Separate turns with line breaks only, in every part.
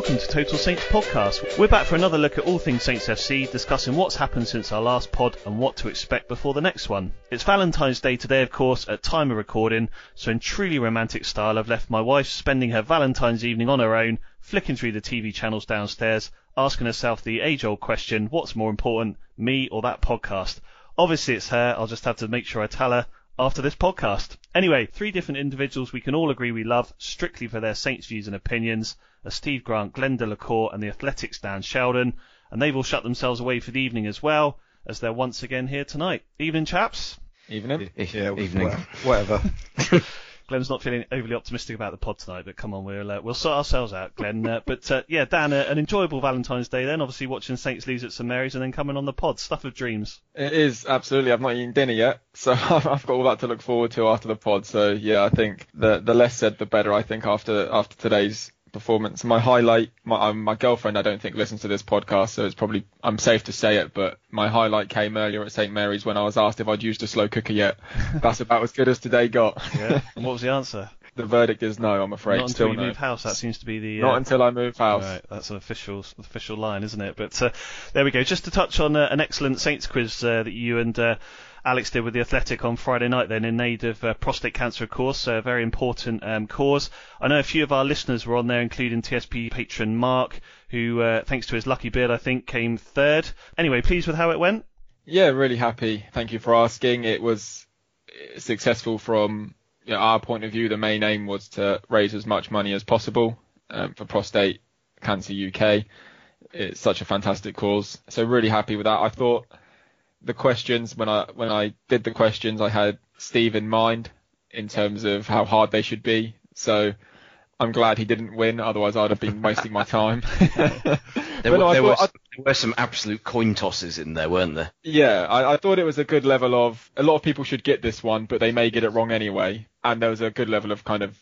Welcome to Total Saints podcast. We're back for another look at all things Saints FC, discussing what's happened since our last pod and what to expect before the next one. It's Valentine's Day today, of course, at time of recording, so in truly romantic style, I've left my wife spending her Valentine's evening on her own, flicking through the TV channels downstairs, asking herself the age-old question, what's more important, me or that podcast? Obviously it's her, I'll just have to make sure I tell her after this podcast. Anyway, three different individuals we can all agree we love, strictly for their Saints views and opinions, are Steve Grant, Glenn Delacour and the Athletics Dan Sheldon, and they've all shut themselves away for the evening as well, as they're once again here tonight. Evening chaps.
Evening.
Yeah,
Evening.
Whatever.
Glenn's not feeling overly optimistic about the pod tonight, but come on, we'll uh, we'll sort ourselves out, Glenn. Uh, but uh, yeah, Dan, uh, an enjoyable Valentine's Day then. Obviously watching Saints lose at St Mary's and then coming on the pod, stuff of dreams.
It is absolutely. I've not eaten dinner yet, so I've I've got all that to look forward to after the pod. So yeah, I think the the less said the better. I think after after today's performance, my highlight, my um, my girlfriend, I don't think listens to this podcast, so it's probably I'm safe to say it. But my highlight came earlier at St Mary's when I was asked if I'd used a slow cooker yet. That's about as good as today got.
Yeah. and what was the answer?
the verdict is no. I'm afraid.
not until
Still
you
no.
move house. That seems to be the.
Not
uh,
until I move house.
Right, that's an official official line, isn't it? But uh, there we go. Just to touch on uh, an excellent Saints quiz uh, that you and uh, Alex did with the Athletic on Friday night, then in aid of uh, prostate cancer, of course, a very important um, cause. I know a few of our listeners were on there, including TSP patron Mark, who, uh, thanks to his lucky bid, I think, came third. Anyway, pleased with how it went.
Yeah, really happy. Thank you for asking. It was uh, successful from you know, our point of view. The main aim was to raise as much money as possible um, for Prostate Cancer UK. It's such a fantastic cause. So really happy with that. I thought the questions when I when I did the questions, I had Steve in mind in terms of how hard they should be. So I'm glad he didn't win. Otherwise, I'd have been wasting my time.
There, were,
no,
there,
thought-
was,
I-
there were some absolute coin tosses in there, weren't there?
Yeah, I, I thought it was a good level of. A lot of people should get this one, but they may get it wrong anyway. And there was a good level of kind of.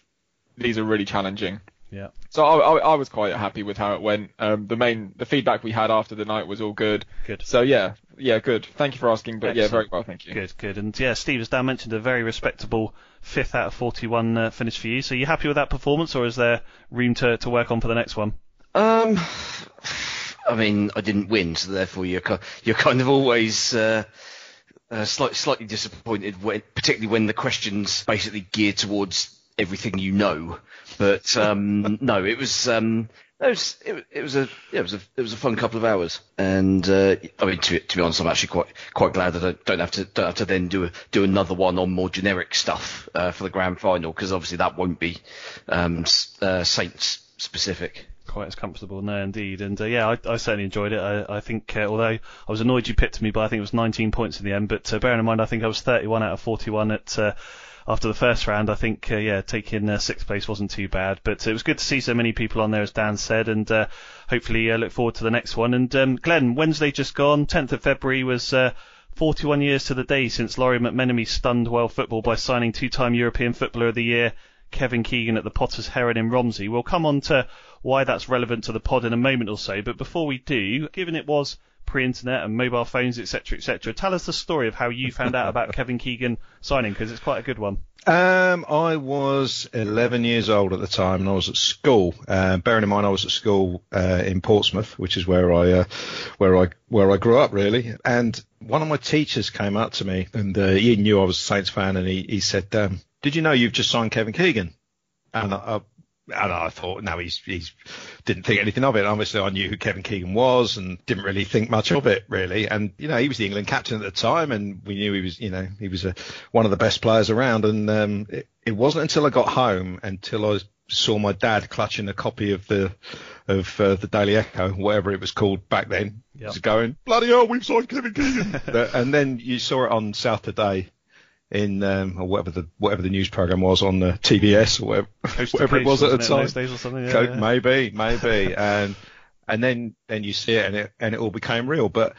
These are really challenging.
Yeah.
So I, I, I was quite happy with how it went. Um, the main, the feedback we had after the night was all good.
Good.
So yeah, yeah, good. Thank you for asking, but yeah, very well, thank you.
Good, good. And yeah, Steve, as Dan mentioned, a very respectable fifth out of 41 uh, finish for you. So you happy with that performance, or is there room to, to work on for the next one?
Um, I mean, I didn't win, so therefore you're you're kind of always uh, uh, slightly slightly disappointed, when, particularly when the questions basically geared towards everything you know. But um, no, it was um, It was it, it was a yeah, it was a it was a fun couple of hours, and uh, I mean to, to be honest, I'm actually quite quite glad that I don't have to don't have to then do a, do another one on more generic stuff uh, for the grand final because obviously that won't be um, uh, Saints specific.
quite as comfortable. No, indeed. And uh, yeah, I, I certainly enjoyed it. I, I think, uh, although I was annoyed you picked me but I think it was 19 points in the end. But uh, bearing in mind, I think I was 31 out of 41 at. Uh, after the first round, I think, uh, yeah, taking uh, sixth place wasn't too bad. But it was good to see so many people on there, as Dan said, and uh, hopefully uh, look forward to the next one. And um, Glenn, Wednesday just gone, 10th of February was uh, 41 years to the day since Lawrie McMenemy stunned world football by signing two-time European Footballer of the Year Kevin Keegan at the Potter's Heron in Romsey. We'll come on to why that's relevant to the pod in a moment or so. But before we do, given it was pre-internet and mobile phones, etc., etc., tell us the story of how you found out about Kevin Keegan signing because it's quite a good one.
Um, I was 11 years old at the time, and I was at school. Uh, bearing in mind, I was at school uh, in Portsmouth, which is where I uh, where I where I grew up, really. And one of my teachers came up to me, and uh, he knew I was a Saints fan, and he he said, um, "Did you know you've just signed Kevin Keegan?" And I, I and I thought, no, he's he's didn't think anything of it. Obviously, I knew who Kevin Keegan was and didn't really think much of it, really. And you know, he was the England captain at the time, and we knew he was, you know, he was a, one of the best players around. And um, it, it wasn't until I got home until I saw my dad clutching a copy of the of uh, the Daily Echo, whatever it was called back then,
Yep.
was going bloody hell, we've signed Kevin Keegan. And then you saw it on South Today. In um, or whatever the whatever the news program was on the TBS or whatever, whatever it was at the time.
days or something. Yeah,
Co-
yeah.
Maybe, maybe, and and then then you see it and it and it all became real. But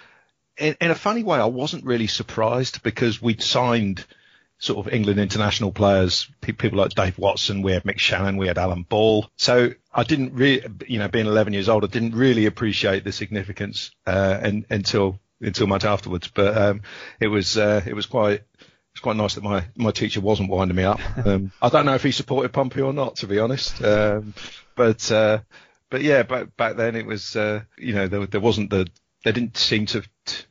in, in a funny way, I wasn't really surprised because we'd signed sort of England international players, pe- people like Dave Watson, we had Mick Channon, we had Alan Ball. So I didn't really, you know, being 11 years old, I didn't really appreciate the significance uh, and, until until much afterwards. But um, it was uh, it was quite. It's quite nice that my, my teacher wasn't winding me up. Um, I don't know if he supported Pompey or not, to be honest. Um, but uh, but yeah, back back then it was uh, you know there there wasn't the there didn't seem to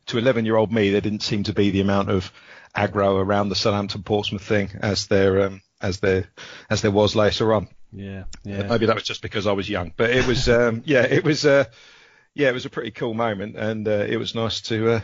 to 11 year old me there didn't seem to be the amount of aggro around the Southampton Portsmouth thing as there um, as there as there was later on.
Yeah, yeah.
Maybe that was just because I was young, but it was um, yeah it was uh, yeah it was a pretty cool moment and uh, it was nice to uh,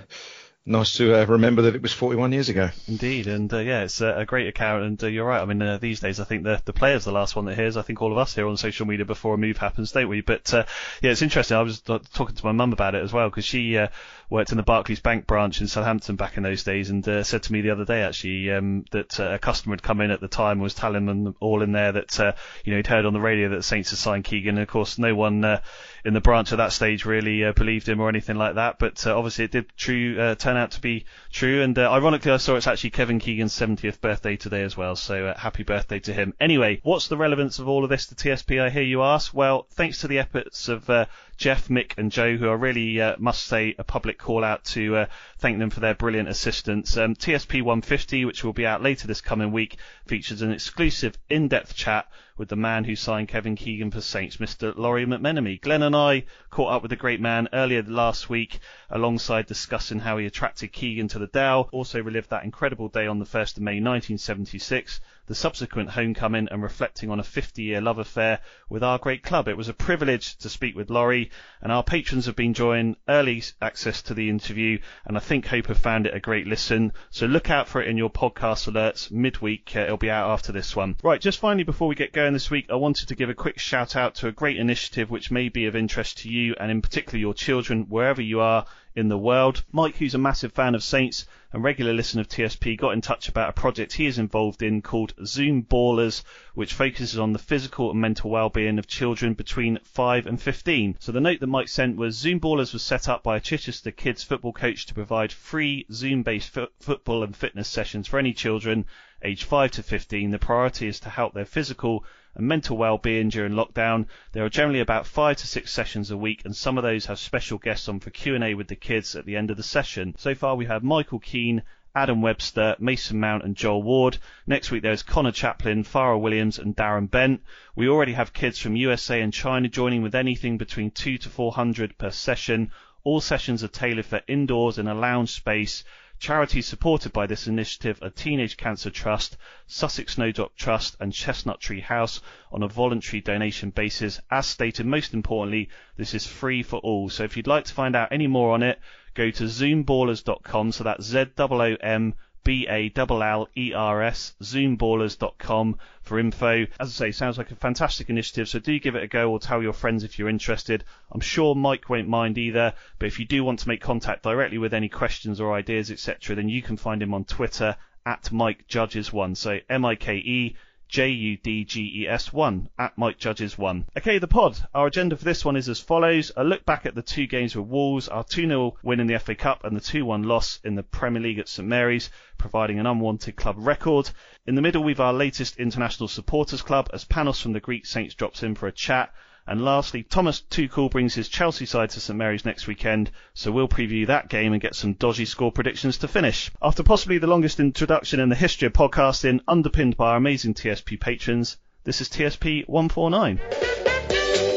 nice to uh, remember that it was 41 years ago.
Indeed, and uh, yeah, it's a, a great account, and uh, you're right. I mean, uh, these days, I think the the player's the last one that hears. I think all of us here on social media before a move happens, don't we? But uh, yeah, it's interesting. I was uh, talking to my mum about it as well because she uh, worked in the Barclays Bank branch in Southampton back in those days, and uh, said to me the other day actually um, that uh, a customer had come in at the time and was telling them all in there that uh, you know he'd heard on the radio that Saints had signed Keegan, and of course no one uh, in the branch at that stage really uh, believed him or anything like that. But uh, obviously it did true uh, turn out to be true, and uh, ironically I saw it's actually Kevin Keegan's 70th birthday today as well. So uh, happy birthday to him. Anyway, what's the relevance of all of this to TSP? I hear you ask. Well, thanks to the efforts of uh, Jeff, Mick, and Joe, who I really uh, must say a public call out to uh, thank them for their brilliant assistance. Um, TSP 150, which will be out later this coming week, features an exclusive in-depth chat with the man who signed Kevin Keegan for Saints, Mr. Lawrie McMenemy. Glenn and I caught up with the great man earlier last week, alongside discussing how he attracted Keegan to the Dell. Also relived that incredible day on the 1st of May 1976, the subsequent homecoming, and reflecting on a 50-year love affair with our great club. It was a privilege to speak with Lawrie, and our patrons have been enjoying early access to the interview, and I think hope have found it a great listen. So look out for it in your podcast alerts midweek. Uh, it'll be out after this one. Right, just finally before we get going this week, I wanted to give a quick shout out to a great initiative which may be of interest to you and in particular your children wherever you are in the world. Mike, who's a massive fan of Saints and regular listener of TSP, got in touch about a project he is involved in called Zoom Ballers, which focuses on the physical and mental well-being of children between 5 and 15. So the note that Mike sent was Zoom Ballers was set up by a Chichester kids football coach to provide free Zoom-based fo- football and fitness sessions for any children aged 5 to 15. The priority is to help their physical and mental well-being during lockdown. There are generally about five to six sessions a week, and some of those have special guests on for Q&A with the kids at the end of the session. So far, we have Michael Keane, Adam Webster, Mason Mount, and Joel Ward. Next week, there's Connor Chaplin, Farrell Williams, and Darren Bent. We already have kids from USA and China joining with anything between two to 400 per session. All sessions are tailored for indoors in a lounge space Charities supported by this initiative are Teenage Cancer Trust, Sussex Snowdrop Trust, and Chestnut Tree House on a voluntary donation basis. As stated, most importantly, this is free for all. So if you'd like to find out any more on it, go to zoomballers.com. So that's Z O O M B A L L E R S, zoomballers.com for info. As I say, sounds like a fantastic initiative, so do give it a go or tell your friends if you're interested. I'm sure Mike won't mind either, but if you do want to make contact directly with any questions or ideas, etc., then you can find him on Twitter at Mike Judges1. So M I K E J U D G E S 1 at Mike Judges 1. Okay, the pod. Our agenda for this one is as follows. A look back at the two games with Wolves, our 2 0 win in the FA Cup and the 2 1 loss in the Premier League at St Mary's, providing an unwanted club record. In the middle, we've our latest international supporters club as Panos from the Greek Saints drops in for a chat. And lastly, Thomas Tuchel brings his Chelsea side to St Mary's next weekend, so we'll preview that game and get some dodgy score predictions to finish. After possibly the longest introduction in the history of podcasting, underpinned by our amazing TSP patrons, this is TSP 149.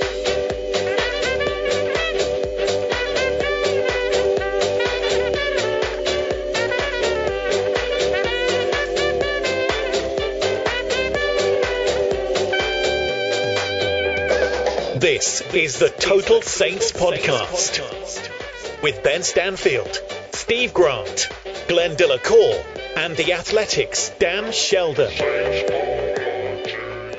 This is the Total Saints Podcast with Ben Stanfield, Steve Grant, Glenn Delacour, and the Athletics' Dan Sheldon.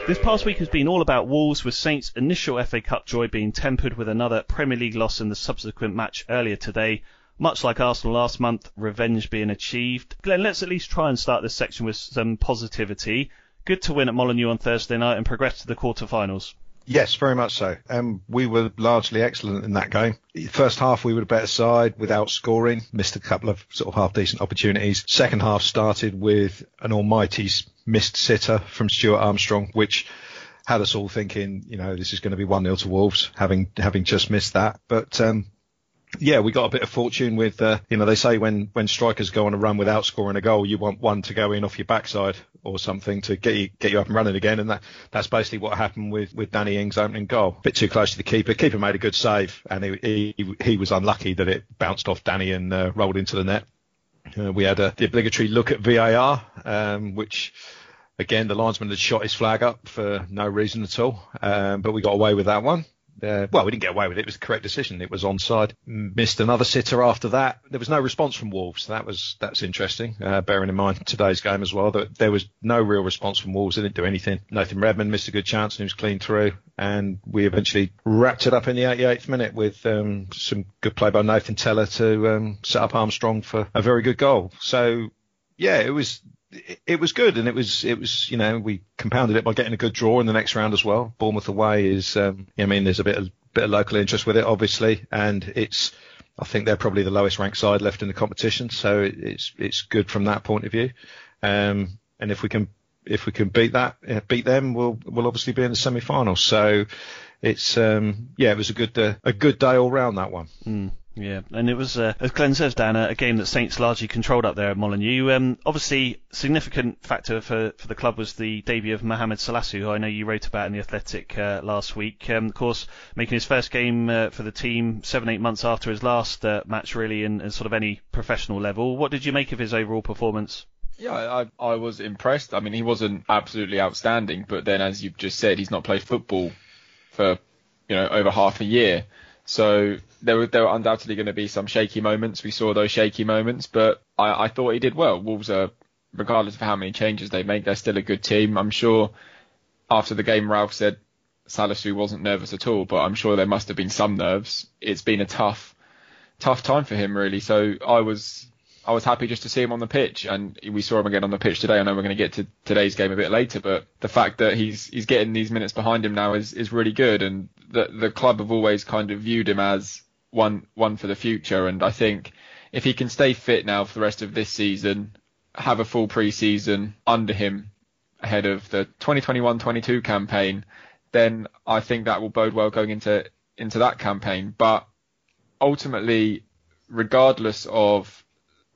This past week has been all about Wolves, with Saints' initial FA Cup joy being tempered with another Premier League loss in the subsequent match earlier today. Much like Arsenal last month, revenge being achieved. Glenn, let's at least try and start this section with some positivity. Good to win at Molineux on Thursday night and progress to the quarter-finals.
Yes, very much so. Um, we were largely excellent in that game. First half, we were a better side without scoring. Missed a couple of sort of half decent opportunities. Second half started with an almighty missed sitter from Stuart Armstrong, which had us all thinking, you know, this is going to be one 0 to Wolves, having having just missed that. But um, yeah, we got a bit of fortune with, uh, you know, they say when, when strikers go on a run without scoring a goal, you want one to go in off your backside or something to get you, get you up and running again. And that, that's basically what happened with, with Danny Ings opening goal. A bit too close to the keeper. Keeper made a good save and he, he, he was unlucky that it bounced off Danny and uh, rolled into the net. Uh, we had a, the obligatory look at VAR, um, which again, the linesman had shot his flag up for no reason at all. Um, but we got away with that one. Uh, well, we didn't get away with it. It was the correct decision. It was onside. Missed another sitter after that. There was no response from Wolves. That was that's interesting. Uh, bearing in mind today's game as well, that there was no real response from Wolves. They didn't do anything. Nathan Redmond missed a good chance and he was clean through. And we eventually wrapped it up in the 88th minute with um, some good play by Nathan Tella to um, set up Armstrong for a very good goal. So yeah, it was it was good, and it was it was you know we compounded it by getting a good draw in the next round as well. Bournemouth away is um, I mean there's a bit of bit of local interest with it obviously, and it's I think they're probably the lowest ranked side left in the competition, so it's it's good from that point of view. Um, and if we can if we can beat that beat them, we'll we'll obviously be in the semi final. So it's um, yeah, it was a good uh, a good day all round that one.
Mm. Yeah, and it was, uh, as Glenn says, Dan, a, game that Saints largely controlled up there at Molineux. Um, obviously, significant factor for, for the club was the debut of Mohamed Salisu, who I know you wrote about in the Athletic uh, last week. Um, of course, making his first game uh, for the team seven, eight months after his last uh, match, really, in, in sort of any professional level. What did you make of his overall performance?
Yeah, I, I was impressed. I mean, he wasn't absolutely outstanding, but then, as you've just said, he's not played football for you know over half a year. So there were there were undoubtedly going to be some shaky moments. We saw those shaky moments, but I, I thought he did well. Wolves are, regardless of how many changes they make, they're still a good team. I'm sure after the game, Ralph said Salisu wasn't nervous at all, but I'm sure there must have been some nerves. It's been a tough, tough time for him really. So I was I was happy just to see him on the pitch, and we saw him again on the pitch today. I know we're going to get to today's game a bit later, but the fact that he's he's getting these minutes behind him now is is really good, and the the club have always kind of viewed him as one one for the future, and I think if he can stay fit now for the rest of this season, have a full pre-season under him ahead of the 2021-22 campaign, then I think that will bode well going into into that campaign. But ultimately, regardless of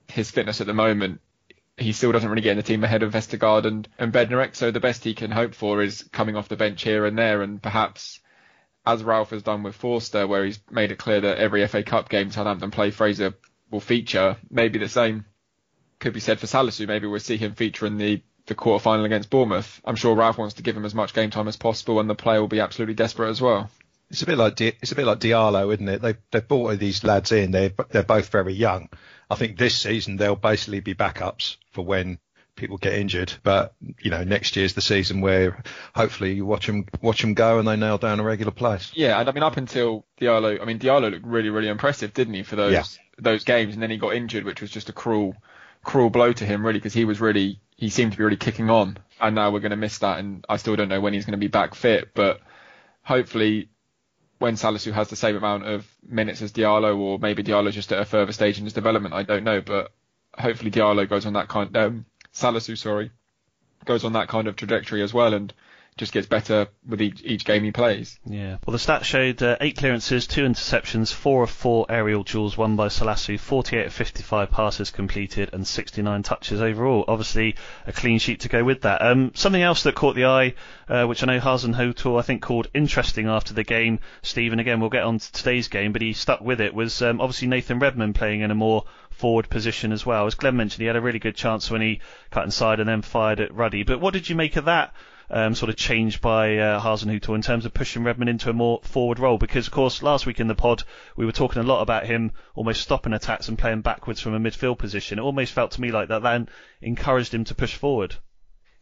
his fitness at the moment, he still doesn't really get in the team ahead of Vestergaard and, and Bednarek. So the best he can hope for is coming off the bench here and there, and perhaps as Ralph has done with Forster, where he's made it clear that every FA Cup game Southampton play, Fraser will feature. Maybe the same could be said for Salisu. Maybe we'll see him feature in the the quarter final against Bournemouth. I'm sure Ralph wants to give him as much game time as possible, and the player will be absolutely desperate as well.
It's a bit like Di- it's a bit like Diallo, isn't it? They they've brought these lads in. They're they're both very young. I think this season they'll basically be backups for when people get injured. But you know, next year's the season where hopefully you watch them watch them go and they nail down a regular place.
Yeah, and I mean up until Diallo, I mean Diallo looked really really impressive, didn't he, for those
Yeah.
those games, and then he got injured, which was just a cruel cruel blow to him really because he was really he seemed to be really kicking on, and now we're going to miss that, and I still don't know when he's going to be back fit, but hopefully. When Salisu has the same amount of minutes as Diallo, or maybe Diallo's just at a further stage in his development, I don't know. But hopefully Diallo goes on that kind. Um, Salisu, sorry, goes on that kind of trajectory as well, and just gets better with each, each game he plays.
Yeah. Well, the stats showed uh, eight clearances, two interceptions, four of four aerial duels won by Salisu, 48 of 55 passes completed, and 69 touches overall. Obviously, a clean sheet to go with that. Um, something else that caught the eye, uh, which I know Hasenhüttl I think called interesting after the game, Stephen. Again, we'll get on to today's game, but he stuck with it. Was um, obviously Nathan Redmond playing in a more forward position as well. As Glenn mentioned, he had a really good chance when he cut inside and then fired at Ruddy. But what did you make of that? Um, sort of change by uh, Hasenhüttl in terms of pushing Redmond into a more forward role? Because, of course, last week in the pod, we were talking a lot about him almost stopping attacks and playing backwards from a midfield position. It almost felt to me like that then encouraged him to push forward.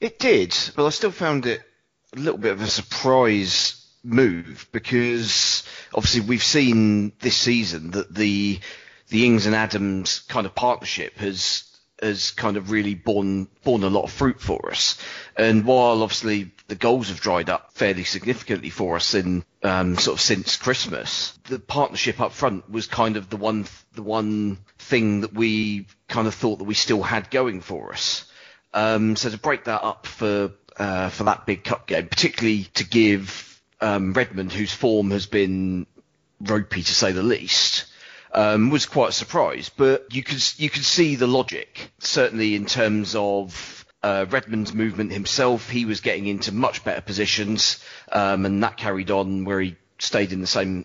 It did, but I still found it a little bit of a surprise move because obviously we've seen this season that the the Ings and Adams kind of partnership has has kind of really borne borne a lot of fruit for us. And while obviously the goals have dried up fairly significantly for us in um, sort of since Christmas, the partnership up front was kind of the one the one thing that we kind of thought that we still had going for us. Um, so to break that up for uh, for that big cup game, particularly to give um, Redmond, whose form has been ropey to say the least, um, was quite a surprise. But you could you could see the logic, certainly in terms of uh, Redmond's movement himself. He was getting into much better positions, um, and that carried on where he stayed in the same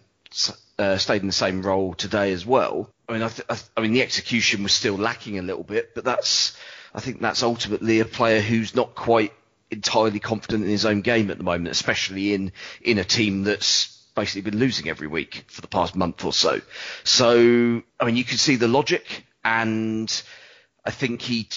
uh, stayed in the same role today as well. I mean, I, th- I, th- I mean, the execution was still lacking a little bit, but that's I think that's ultimately a player who's not quite entirely confident in his own game at the moment, especially in in a team that's basically been losing every week for the past month or so. So, I mean, you can see the logic, and I think he,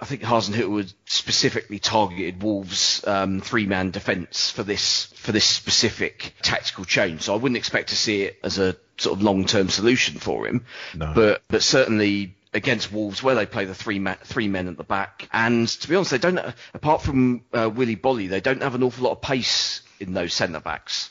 I think Hasenhüttl was specifically targeted Wolves' um, three-man defence for this for this specific tactical change. So I wouldn't expect to see it as a sort of long-term solution for him,
No.
but but certainly against Wolves where they play the three ma- three men at the back. And to be honest, they don't apart from uh, Willy Boly, they don't have an awful lot of pace in those centre backs.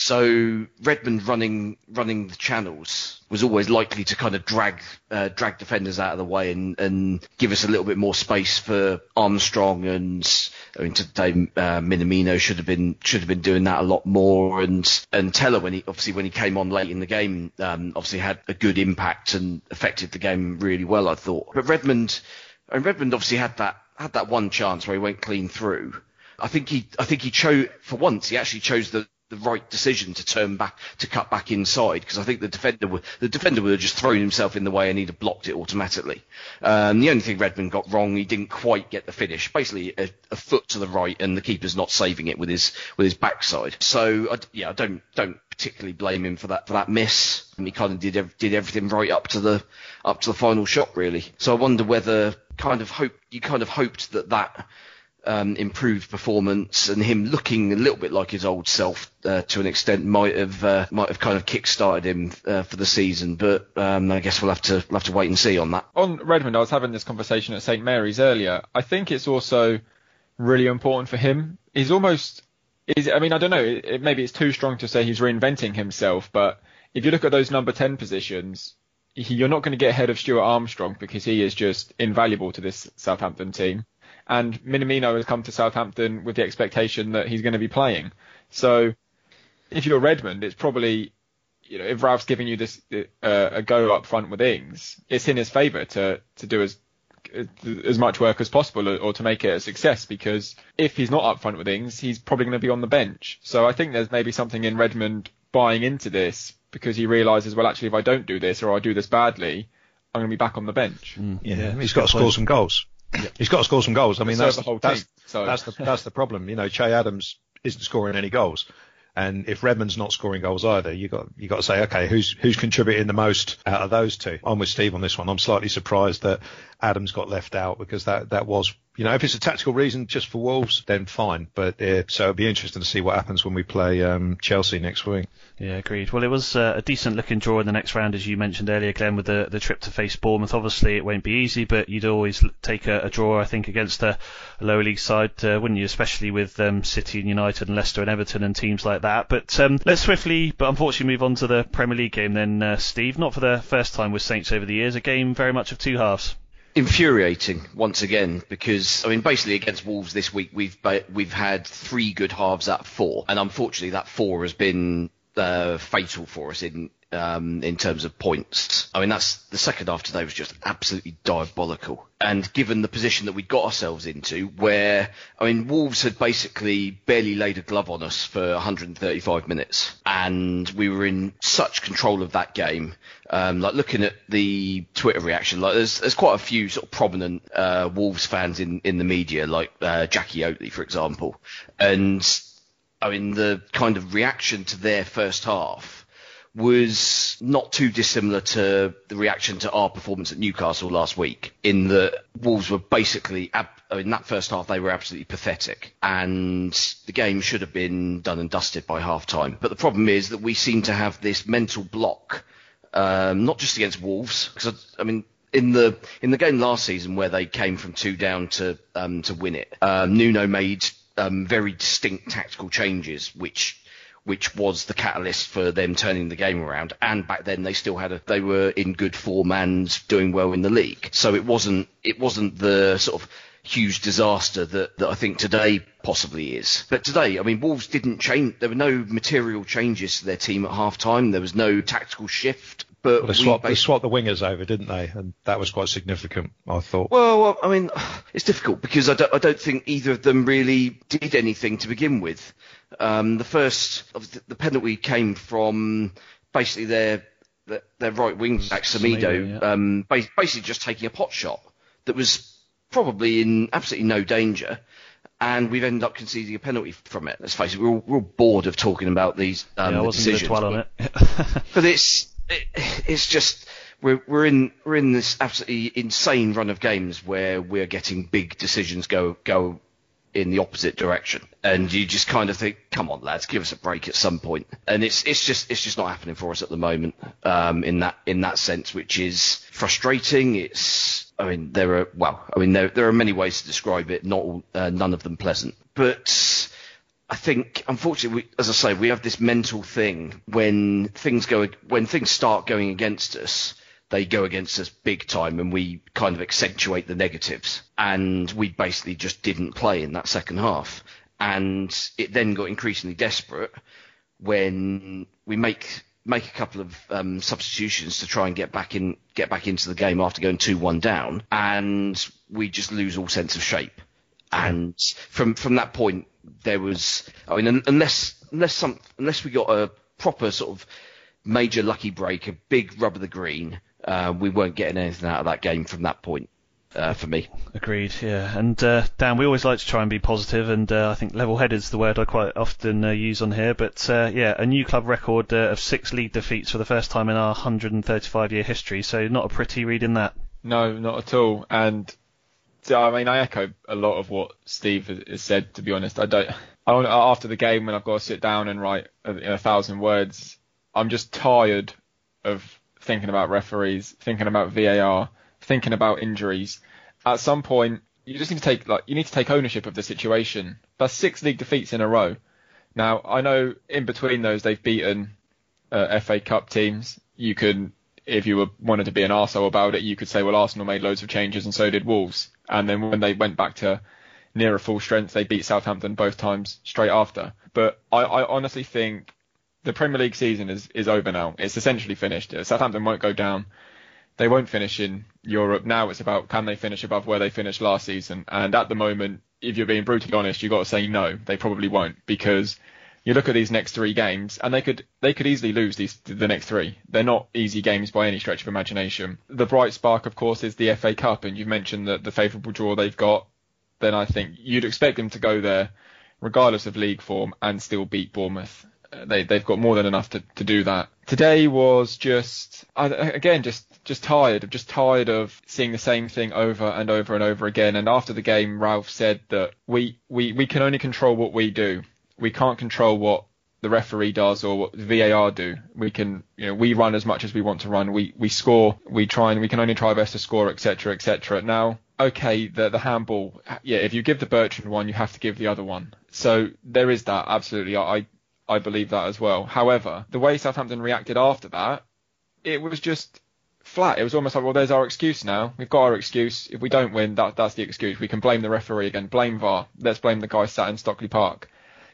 So Redmond running running the channels was always likely to kind of drag uh, drag defenders out of the way and, and give us a little bit more space for Armstrong and I mean today uh, Minamino should have been should have been doing that a lot more. And and Tella when he obviously when he came on late in the game um, obviously had a good impact and affected the game really well I thought. But Redmond and Redmond obviously had that had that one chance where he went clean through. I think he I think he chose for once he actually chose the the right decision to turn back to cut back inside because I think the defender would the defender would have just thrown himself in the way and he'd have blocked it automatically. Um, the only thing Redmond got wrong, he didn't quite get the finish. Basically, a, a foot to the right and the keeper's not saving it with his with his backside. So I, yeah, I don't don't particularly blame him for that for that miss. He kind of did did everything right up to the up to the final shot really. So I wonder whether kind of hope you kind of hoped that that um, improved performance and him looking a little bit like his old self uh, to an extent might have uh, might have kind of kick-started him uh, for the season. But um, I guess we'll have to we'll have to wait and see on that.
On Redmond, I was having this conversation at St Mary's earlier. I think it's also really important for him. He's almost is I mean I don't know. It, maybe it's too strong to say he's reinventing himself, but if you look at those number ten positions, you're not going to get ahead of Stuart Armstrong because he is just invaluable to this Southampton team. And Minamino has come to Southampton with the expectation that he's going to be playing. So if you're Redmond, it's probably you know if Ralph's giving you this uh, a go up front with Ings, it's in his favour to to do as as much work as possible or, or to make it a success because if he's not up front with Ings, he's probably going to be on the bench. So I think there's maybe something in Redmond buying into this because he realises well actually if I don't do this or I do this badly, I'm going to be back on the bench.
Yeah, he's got to score some goals. He's got to score some goals. I mean, that's
the whole
that's,
team, so-
that's the that's the problem. You know, Che Adams isn't scoring any goals, and if Redmond's not scoring goals either, you got you got to say, okay, who's who's contributing the most out of those two? I'm with Steve on this one. I'm slightly surprised that Adams got left out because that that was. You know, if it's a tactical reason just for Wolves, then fine. But uh, so it'll be interesting to see what happens when we play um, Chelsea next week.
Yeah, agreed. Well, it was uh, a decent looking draw in the next round, as you mentioned earlier, Glenn, with the, the trip to face Bournemouth. Obviously, it won't be easy, but you'd always take a, a draw, I think, against a, a lower league side, uh, wouldn't you? Especially with um, City and United and Leicester and Everton and teams like that. But um, let's swiftly, but unfortunately, move on to the Premier League game then, uh, Steve. Not for the first time with Saints over the years, a game very much of two halves.
Infuriating once again because I mean basically against Wolves this week we've we've had three good halves at four. And unfortunately that four has been uh, fatal for us in um, in terms of points. I mean that's the second half today was just absolutely diabolical. And given the position that we got ourselves into where I mean Wolves had basically barely laid a glove on us for 135 minutes. And we were in such control of that game. Um, like looking at the Twitter reaction, like there's there's quite a few sort of prominent uh, Wolves fans in in the media, like uh, Jackie Oatley, for example, and I mean the kind of reaction to their first half was not too dissimilar to the reaction to our performance at Newcastle last week, in that Wolves were basically, ab- in that first half, they were absolutely pathetic. And the game should have been done and dusted by half time. But the problem is that we seem to have this mental block, um, not just against Wolves, because I, I mean, in the in the game last season where they came from two down to um, to win it, um, Nuno made um, very distinct tactical changes, which which was the catalyst for them turning the game around. And back then they still had a, they were in good form and doing well in the league. So it wasn't, it wasn't the sort of huge disaster that, that I think today possibly is. But today, I mean, Wolves didn't change, there were no material changes to their team at half time. There was no tactical shift. But
Well, they swapped, they swapped the wingers over, didn't they? And that was quite significant, I thought.
Well, I mean, it's difficult because I don't, I don't think either of them really did anything to begin with. Um, the first, the, the penalty came from basically their their, their right wing back Semedo,
yeah.
um, basically just taking a pot shot that was probably in absolutely no danger. And we've ended up conceding a penalty from it. Let's face it, we're all, we're all bored of talking about these um,
yeah, I wasn't
decisions.
dwell on it.
but it's it, it's just we're we're in we're in this absolutely insane run of games where we're getting big decisions go go in the opposite direction, and you just kind of think, come on, lads, give us a break at some point. And it's it's just it's just not happening for us at the moment um, in that in that sense, which is frustrating. It's I mean there are well I mean there there are many ways to describe it, not all, uh, none of them pleasant, but. I think, unfortunately, we, as I say, we have this mental thing when things go, when things start going against us, they go against us big time, and we kind of accentuate the negatives. And we basically just didn't play in that second half, and it then got increasingly desperate when we make make a couple of um, substitutions to try and get back in, get back into the game after going two one down, and we just lose all sense of shape. And from from that point, there was, I mean, unless unless some unless we got a proper sort of major lucky break, a big rub of the green, uh, we weren't getting anything out of that game from that point. Uh, for me,
Agreed, yeah. And uh, Dan, we always like to try and be positive, and uh, I think level-headed is the word I quite often uh, use on here. But uh, yeah, a new club record uh, of six league defeats for the first time in our 135-year history. So not a pretty read in that.
No, not at all. And so, I mean, I echo a lot of what Steve has- said. To be honest, I don't. I don't after the game when I've got to sit down and write a, a thousand words, I'm just tired of thinking about referees, thinking about VAR, thinking about injuries. At some point, you just need to take like you need to take ownership of the situation. That's six league defeats in a row. Now I know in between those they've beaten uh, FA Cup teams. You can, if you were wanted to be an arsehole about it, you could say, well, Arsenal made loads of changes and so did Wolves. And then when they went back to nearer full strength, they beat Southampton both times straight after. But I, I honestly think the Premier League season is, is over now. It's essentially finished. Uh, Southampton won't go down. They won't finish in Europe. Now it's about can they finish above where they finished last season. And at the moment, if you're being brutally honest, you've got to say no. They probably won't because you look at these next three games, and they could they could easily lose these the next three. They're not easy games by any stretch of imagination. The bright spark, of course, is the FA Cup, and you've mentioned that the favourable draw they've got. Then I think you'd expect them to go there, regardless of league form, and still beat Bournemouth. Uh, They they've got more than enough to, to do that. Today was just again just just tired, just tired of seeing the same thing over and over and over again. And after the game, Ralph said that we we we can only control what we do. We can't control what the referee does or what the VAR do. We can, you know, we run as much as we want to run. We we score. We try and we can only try best to score, etc., etc. Now, okay, the the handball, yeah, if you give the Bertrand one, you have to give the other one. So there is that absolutely. I I believe that as well. However, the way Southampton reacted after that, it was just flat. It was almost like, well, there's our excuse now. We've got our excuse. If we don't win, that that's the excuse. We can blame the referee again. Blame VAR. Let's blame the guy sat in Stockley Park.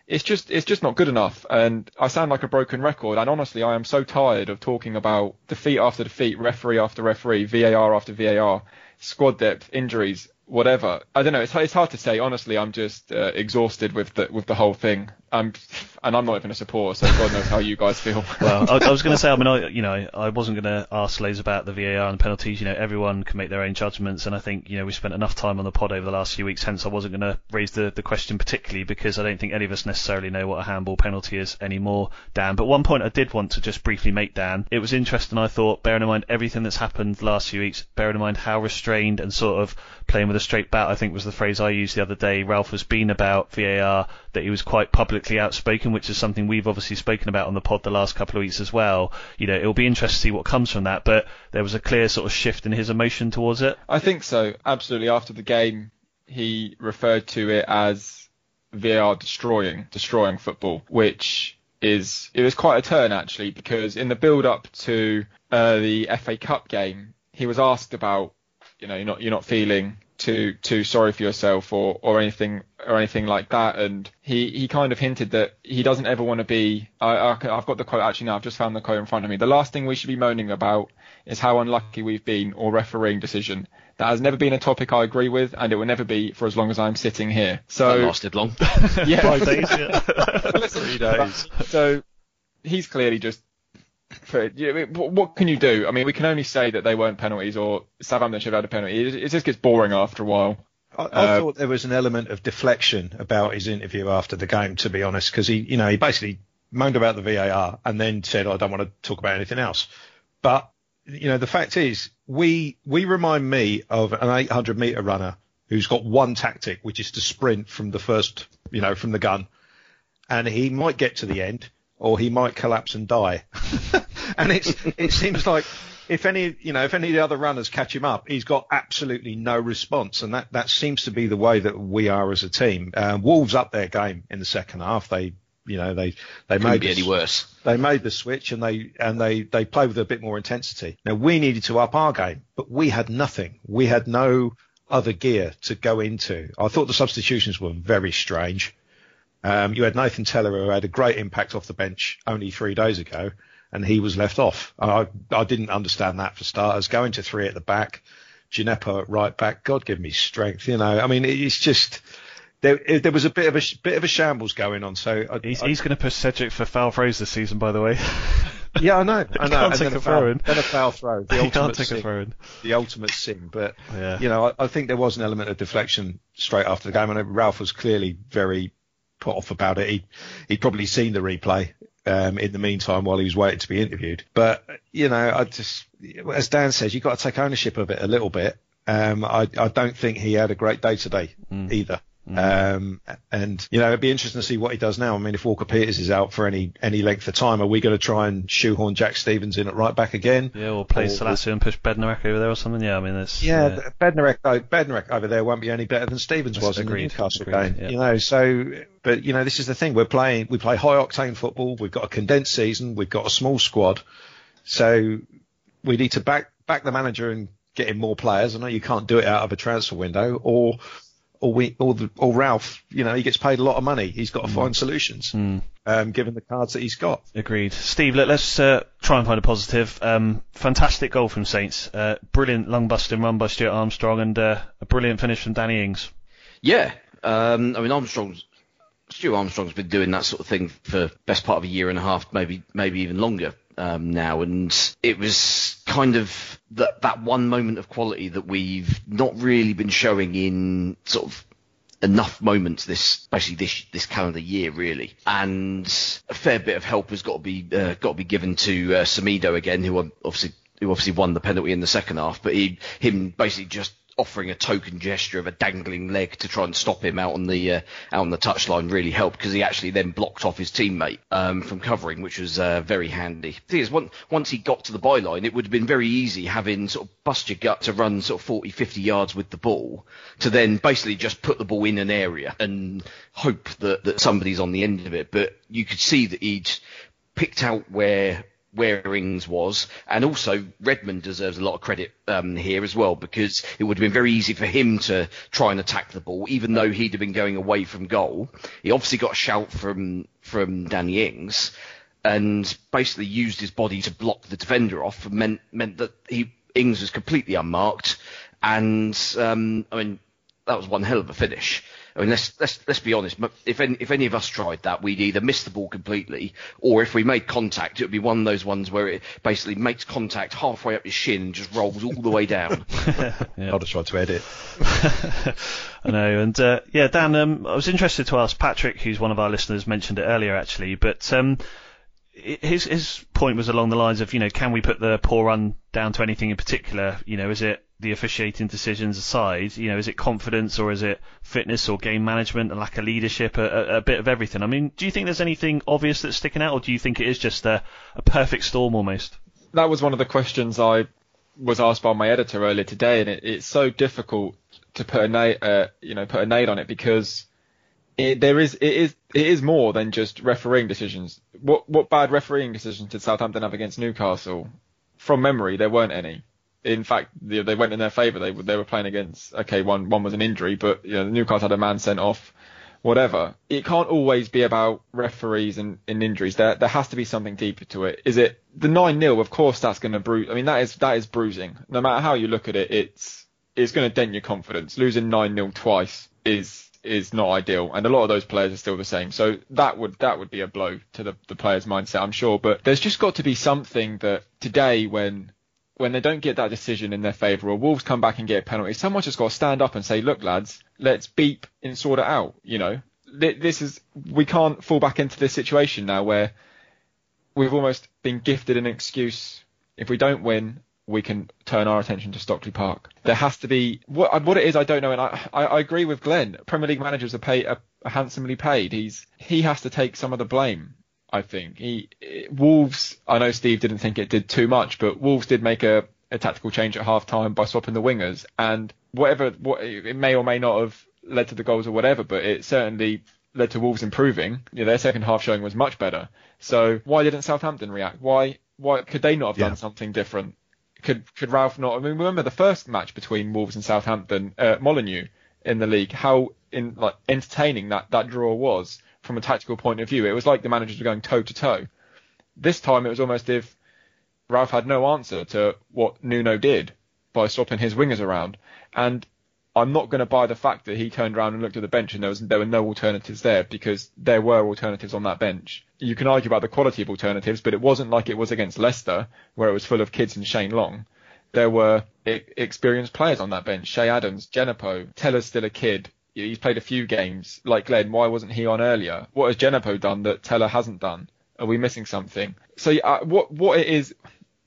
It's just it's just not good enough. And I sound like a broken record. And honestly, I am so tired of talking about defeat after defeat, referee after referee, VAR after VAR, squad depth, injuries, whatever. I don't know. It's it's hard to say. Honestly, I'm just uh, exhausted with the with the whole thing. I'm and I'm not even a supporter, so God knows how you guys feel.
well, I, I was going to say, I mean, I, you know, I wasn't going to ask loads about the VAR and penalties. You know, everyone can make their own judgments, and I think you know we spent enough time on the pod over the last few weeks. Hence, I wasn't going to raise the, the question particularly because I don't think any of us necessarily know what a handball penalty is anymore, Dan. But one point I did want to just briefly make, Dan. It was interesting. I thought, bearing in mind everything that's happened the last few weeks, bearing in mind how restrained and sort of playing with a straight bat, I think was the phrase I used the other day. Ralph has been about VAR that he was quite publicly outspoken, which is something we've obviously spoken about on the pod the last couple of weeks as well. You know, it'll be interesting to see what comes from that, but there was a clear sort of shift in his emotion towards it.
I think so, absolutely. After the game, he referred to it as VAR destroying, destroying football, which is it was quite a turn actually because in the build up to uh, the FA Cup game, he was asked about, you know, you're not you're not feeling too too sorry for yourself or or anything or anything like that and he he kind of hinted that he doesn't ever want to be I, I I've got the quote actually now I've just found the quote in front of me the last thing we should be moaning about is how unlucky we've been or refereeing decision that has never been a topic I agree with and it will never be for as long as I'm sitting here so
that lasted long.
yeah
Five days, yeah.
Three days. So he's clearly just. I mean, What can you do? I mean, we can only say that they weren't penalties or Southampton should have had a penalty. It, it just gets boring after a while.
I, I
Uh,
thought there was an element of deflection about his interview after the game, to be honest, because he, you know, he basically moaned about the VAR and then said, "I don't want to talk about anything else." But you know, the fact is, we we remind me of an 800 meter runner who's got one tactic, which is to sprint from the first, you know, from the gun, and he might get to the end or he might collapse and die. and it's it seems like if any you know if any of the other runners catch him up, he's got absolutely no response, and that that seems to be the way that we are as a team. Um, Wolves up their game in the second half. They you know they they
Couldn't
made
be
the-
any worse.
they made the switch and they and they they played with a bit more intensity. Now we needed to up our game, but we had nothing. We had no other gear to go into. I thought the substitutions were very strange. Um, you had Nathan Teller who had a great impact off the bench only three days ago, and he was left off. I I didn't understand that for starters. Going to three at the back, Djenepo at right back. God give me strength. You know, I mean, it's just. There, there was a bit of a bit of a shambles going on. So I,
He's, he's going to push Cedric for foul throws this season, by the way.
Yeah, I know. I know.
can't
And
take a
a foul,
throw in.
then a foul throw. The
he
ultimate
can't take
sin.
a throw in.
The ultimate sin. But
Yeah.
you know, I, I think there was an element of deflection straight after the game. Know Ralph was clearly very put off about it. He he'd probably seen the replay um, in the meantime while he was waiting to be interviewed. But you know, I just as Dan says, you've got to take ownership of it a little bit. Um, I I don't think he had a great day today either. Um, and you know, it'd be interesting to see what he does now. I mean, if Walker Peters is out for any any length of time, are we going to try and shoehorn Jack Stephens in at right back again?
Yeah, or play
Or-
and push Bednarek over there or something. Yeah, I mean, it's
Yeah, yeah. Bednarek, Bednarek over there won't be any better than Stephens
That's
was in the
agreed,
Newcastle
agreed,
game.
yeah.
You know, so but you know, this is the thing. We're playing, we play high octane football. We've got a condensed season. We've got a small squad, so we need to back back the manager and get him more players. I know you can't do it out of a transfer window, or or we or, the, or Ralph. You know, he gets paid a lot of money. He's got to
Mm.
find solutions, um, given the cards that he's got.
Agreed. Steve, let, us uh, try and find a positive. Um, fantastic goal from Saints. Uh, brilliant lung busting run by Stuart Armstrong and uh, a brilliant finish from Danny Ings.
Yeah, um, I mean Armstrong's Stu Armstrong's been doing that sort of thing for best part of a year and a half, maybe maybe even longer um, now, and it was kind of that that one moment of quality that we've not really been showing in sort of enough moments this basically this this calendar year really. And a fair bit of help has got to be uh, got to be given to uh, Semedo again who obviously who obviously won the penalty in the second half but he him basically just offering a token gesture of a dangling leg to try and stop him out on the uh, out on the touchline really helped because he actually then blocked off his teammate um, from covering, which was uh, very handy. The is, once, once he got to the byline, it would have been very easy having sort of bust your gut to run sort of 40, 50 yards with the ball to then basically just put the ball in an area and hope that, that somebody's on the end of it. But you could see that he'd picked out where where was, and also Redmond deserves a lot of credit um, here as well because it would have been very easy for him to try and attack the ball, even though he'd have been going away from goal. He obviously got a shout from from Danny Ings, and basically used his body to block the defender off, meant meant that he Ings was completely unmarked, and um, I mean that was one hell of a finish. I mean, let's let's let's be honest. But if any, if any of us tried that, we'd either miss the ball completely, or if we made contact, it would be one of those ones where it basically makes contact halfway up your shin and just rolls all the way down.
yeah. I'll just try to edit.
I know, and uh, yeah, Dan, um, I was interested to ask Patrick, who's one of our listeners, mentioned it earlier actually, but. Um, his his point was along the lines of you know can we put the poor run down to anything in particular you know is it the officiating decisions aside, you know, is it confidence or is it fitness or game management, a lack of leadership, a, a, bit of everything? I mean, do you think there's anything obvious that's sticking out, or do you think it is just a, a perfect storm almost?
That was one of the questions I was asked by my editor earlier today, and it, it's so difficult to put a nail, uh, you know, put a nail on it because it, there is it is it is more than just refereeing decisions. What what bad refereeing decisions did Southampton have against Newcastle? From memory, there weren't any in fact, they, went in their favour. They they were playing against okay, one one was an injury, but you know Newcastle had a man sent off, whatever. It can't always be about referees and, and injuries. There there has to be something deeper to it. Is it the nine 0 Of course, that's going to bruise. I mean, that is that is bruising. No matter how you look at it, it's it's going to dent your confidence. Losing nine 0 twice is is not ideal, and a lot of those players are still the same. So that would that would be a blow to the the players' mindset, I'm sure. But there's just got to be something that today, when when they don't get that decision in their favour or Wolves come back and get a penalty, someone's just got to stand up and say, look, lads, let's beep and sort it out. You know, this is, we can't fall back into this situation now where we've almost been gifted an excuse. If we don't win, we can turn our attention to Stockley Park. There has to be what what it is. I don't know, and I I, I agree with Glenn. Premier League managers are paid are handsomely paid. He's he has to take some of the blame. I think he Wolves. I know Steve didn't think it did too much, but Wolves did make a, a tactical change at half time by swapping the wingers, and whatever what it may or may not have led to the goals or whatever, but it certainly led to Wolves improving. You know, their second half showing was much better. So why didn't Southampton react? Why why could they not have yeah. done something different? Could could Ralph not? I mean, remember the first match between Wolves and Southampton, uh, Molineux in the league, how in like entertaining that that draw was from a tactical point of view. It was like the managers were going toe to toe. This time it was almost if Ralph had no answer to what Nuno did by swapping his wingers around. And I'm not going to buy the fact that he turned around and looked at the bench and there was there were no alternatives there because there were alternatives on that bench. You can argue about the quality of alternatives, but it wasn't like it was against Leicester where it was full of kids and Shane Long. There were experienced players on that bench. Che Adams, Djenepo, Tella's still a kid he's played a few games. Like Glenn, why wasn't he on earlier? What has Djenepo done that Tella hasn't done? Are we missing something? So uh, what what it is,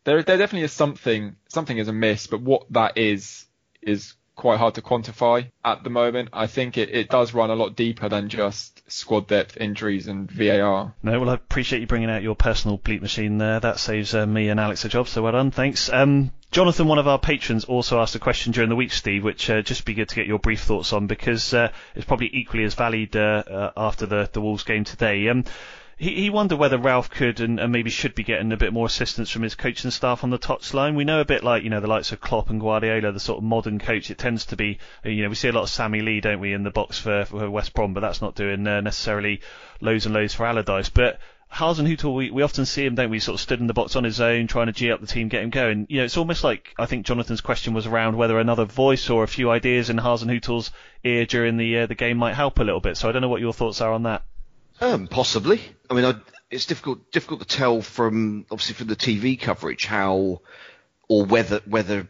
there there definitely is something something is amiss, but what that is is quite hard to quantify at the moment. I think it, it does run a lot deeper than just squad depth, injuries, and VAR.
No, well, I appreciate you bringing out your personal bleep machine there. That saves uh, me and Alex a job, so well done. Thanks. Um, Jonathan, one of our patrons, also asked a question during the week, Steve, which uh, just be good to get your brief thoughts on because uh, it's probably equally as valid uh, uh after the, the Wolves game today. Um, he, he wondered whether Ralph could and, and, maybe should be getting a bit more assistance from his coaching staff on the touchline. We know a bit like you know the likes of Klopp and Guardiola, the sort of modern coach. It tends to be you know we see a lot of Sammy Lee, don't we, in the box for, for West Brom, but that's not doing uh, necessarily loads and loads for Allardyce. But Hasenhüttl, we, we often see him, don't we, sort of stood in the box on his own, trying to G up the team, get him going. You know, it's almost like I think Jonathan's question was around whether another voice or a few ideas in Hasenhüttl's ear during the uh, the game might help a little bit. So I don't know what your thoughts are on that.
Um, possibly. I mean, I, it's difficult difficult to tell from obviously from the TV coverage how or whether whether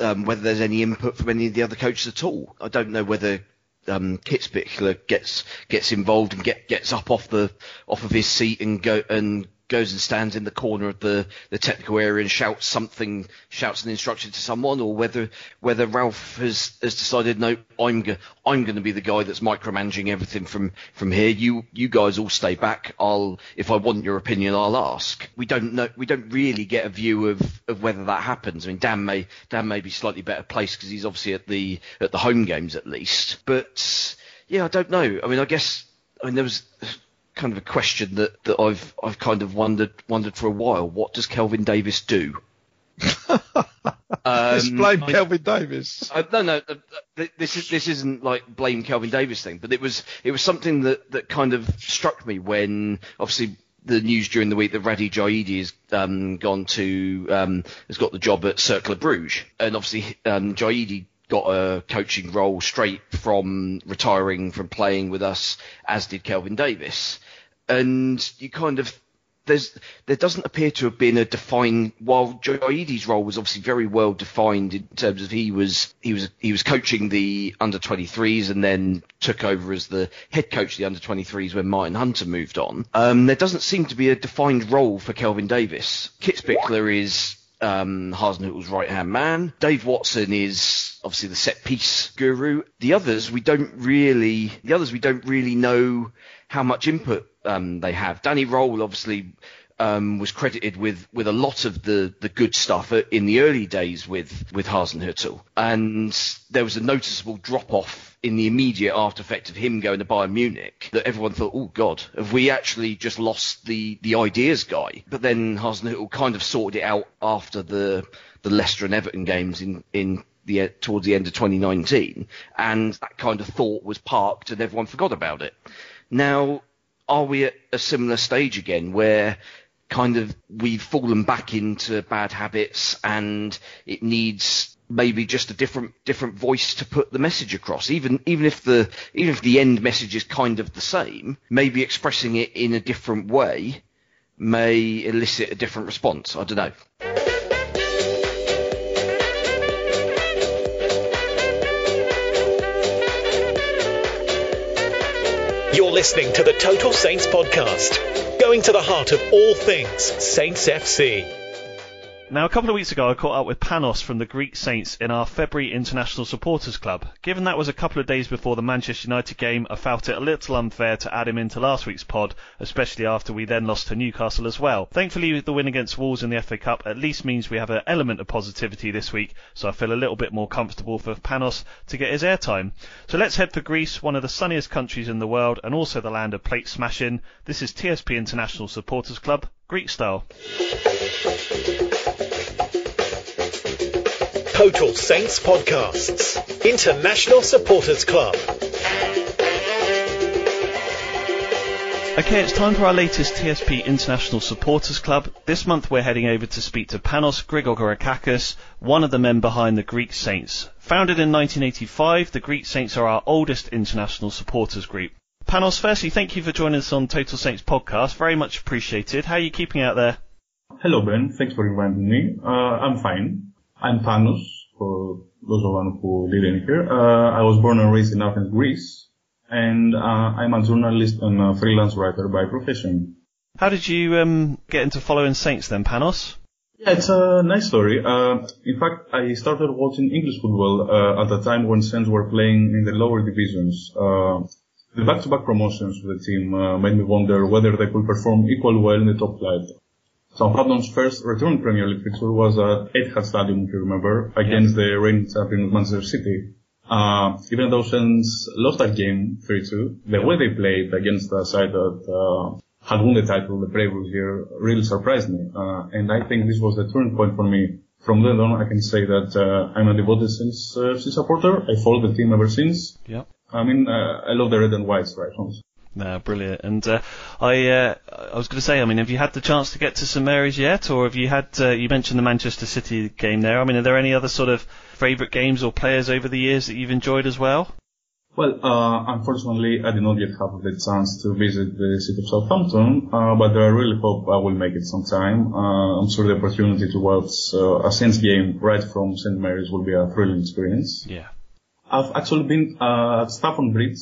um, whether there's any input from any of the other coaches at all. I don't know whether um, Kitzbichler gets gets involved and get gets up off the off of his seat and go and goes and stands in the corner of the, the technical area and shouts something, shouts an instruction to someone, or whether whether Ralph has, has decided no, I'm go, I'm going to be the guy that's micromanaging everything from from here. You you guys all stay back. I'll if I want your opinion, I'll ask. We don't know. We don't really get a view of, of whether that happens. I mean, Dan may Dan may be slightly better placed because he's obviously at the at the home games at least. But yeah, I don't know. I mean, I guess I mean there was kind of a question that, that I've I've kind of wondered wondered for a while. What does Kelvin Davis do? um,
Explain
I-
Kelvin Davis.
uh, no, no, uh, this is this isn't like blame Kelvin Davis thing, but it was it was something that that kind of struck me when obviously the news during the week that Radi Jaidi has um, gone to um, has got the job at Cercle Bruges, and obviously um, Jaidi got a coaching role straight from retiring from playing with us, as did Kelvin Davis, and you kind of there's there doesn't appear to have been a defined while Jaidi's role was obviously very well defined in terms of he was he was he was coaching the under 23s and then took over as the head coach of the under 23s when Martin Hunter moved on. Um, there doesn't seem to be a defined role for Kelvin Davis. Kitzbichler is um, Hasenhüttl's right hand man. Dave Watson is obviously the set piece guru. The others we don't really the others we don't really know how much input um, they have. Danny Röhl obviously um, was credited with, with a lot of the, the good stuff in the early days with with Hasenhüttl, and there was a noticeable drop off in the immediate after effect of him going to Bayern Munich that everyone thought, oh God, have we actually just lost the the ideas guy? But then Hasenhüttl kind of sorted it out after the the Leicester and Everton games in in the towards the end of 2019, and that kind of thought was parked and everyone forgot about it. Now, are we at a similar stage again where kind of we've fallen back into bad habits and it needs maybe just a different different voice to put the message across. Even even if the even if the end message is kind of the same maybe expressing it in a different way may elicit a different response. I don't know.
You're listening to the Total Saints podcast, going to the heart of all things Saints FC.
Now, a couple of weeks ago, I caught up with Panos from the Greek Saints in our February International Supporters Club. Given that was a couple of days before the Manchester United game, I felt it a little unfair to add him into last week's pod, especially after we then lost to Newcastle as well. Thankfully, the win against Wolves in the FA Cup at least means we have an element of positivity this week, so I feel a little bit more comfortable for Panos to get his airtime. So let's head for Greece, one of the sunniest countries in the world and also the land of plate smashing. This is TSP International Supporters Club, Greek style.
Total Saints podcasts, International Supporters Club.
Okay, it's time for our latest TSP International Supporters Club. This month we're heading over to speak to Panos Grigorakakis, one of the men behind the Greek Saints. Founded in 1985, the Greek Saints are our oldest international supporters group. Panos, firstly, thank you for joining us on Total Saints podcast. Very much appreciated. How are you keeping out there?
Hello, Ben. Thanks for inviting me. Uh, I'm fine. I'm Panos, for those of you who didn't hear. Uh, I was born and raised in Athens, Greece, and uh, I'm a journalist and a freelance writer by profession.
How did you um, get into following Saints then, Panos?
Yeah, it's a nice story. Uh, in fact, I started watching English football uh, at a time when Saints were playing in the lower divisions. Uh, the back-to-back promotions of the team uh, made me wonder whether they could perform equally well in the top flight. Southampton's first return Premier League fixture was at Etihad Stadium, if you remember, against the reigning champion Manchester City. Uh, even though Saints lost that game 3-2, the way they played against a side that uh, had won the title the previous year really surprised me. Uh, and I think this was the turning point for me. From then on, I can say that uh, I'm a devoted Saints uh, supporter. I followed the team ever since.
Yep.
I mean, uh, I love the red and white stripes.
No, brilliant. And uh, I, uh, I was going to say, I mean, have you had the chance to get to St Mary's yet, or have you had? Uh, you mentioned the Manchester City game there. I mean, are there any other sort of favourite games or players over the years that you've enjoyed as well?
Well, uh, unfortunately, I did not yet have the chance to visit the city of Southampton, uh, but I really hope I will make it sometime. Uh, I'm sure the opportunity to watch uh, a Saints game right from St Mary's will be a thrilling experience.
Yeah.
I've actually been uh, at Stamford Bridge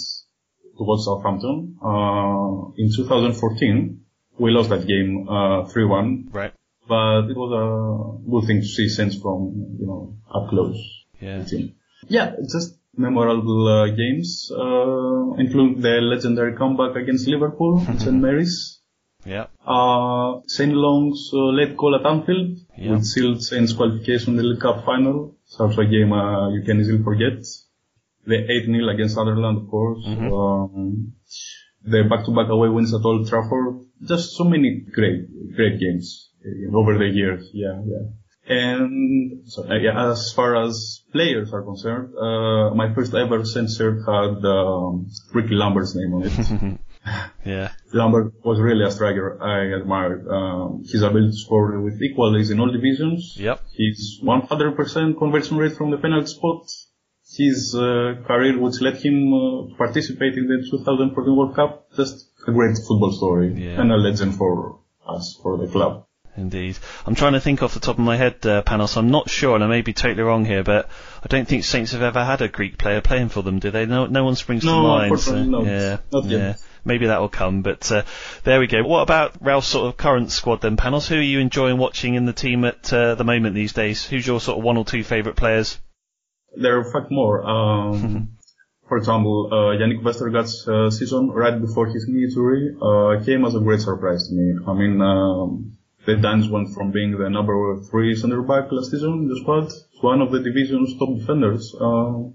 to watch Southampton. Uh, in 2014, we lost that game uh, 3-1,
Right.
but it was a good thing to see Saints from you know up close.
Yeah.
team. Yeah, just memorable uh, games, uh, including the legendary comeback against Liverpool, St Mary's.
Yeah.
Uh, Shane Long's uh, late goal at Anfield,
Yeah.
which sealed Saints qualification in the League Cup final. It's also a game uh, you can easily forget. The 8-0 against Sunderland, of course.
Mm-hmm.
Um, the back-to-back away wins at Old Trafford. Just so many great, great games uh, over the years. Yeah, yeah. And so, uh, yeah, as far as players are concerned, uh, my first ever shirt had um, Ricky Lambert's name on it.
Yeah.
Lambert was really a striker I admired. Um, his ability to score with equalities in all divisions.
Yep.
His 100% conversion rate from the penalty spot. His uh, career, which led him uh, to participate in the 2014 World Cup. Just a great football story
Yeah.
and a legend for us, for the club.
Indeed. I'm trying to think off the top of my head, uh, Panos. I'm not sure, and I may be totally wrong here, but I don't think Saints have ever had a Greek player playing for them, do they? No, no one springs to mind. So,
not.
yeah,
Not yet.
yeah. Maybe that will come, but uh, there we go. What about Ralph's sort of current squad then, Panos? Who are you enjoying watching in the team at uh, the moment these days? Who's your sort of one or two favourite players?
There are fact more. Um, for example, uh, Jannik Vestergaard's uh, season right before his knee injury uh, came as a great surprise to me. I mean, um, the Danes went from being the number three center back last season in the squad to one of the division's top defenders. Uh,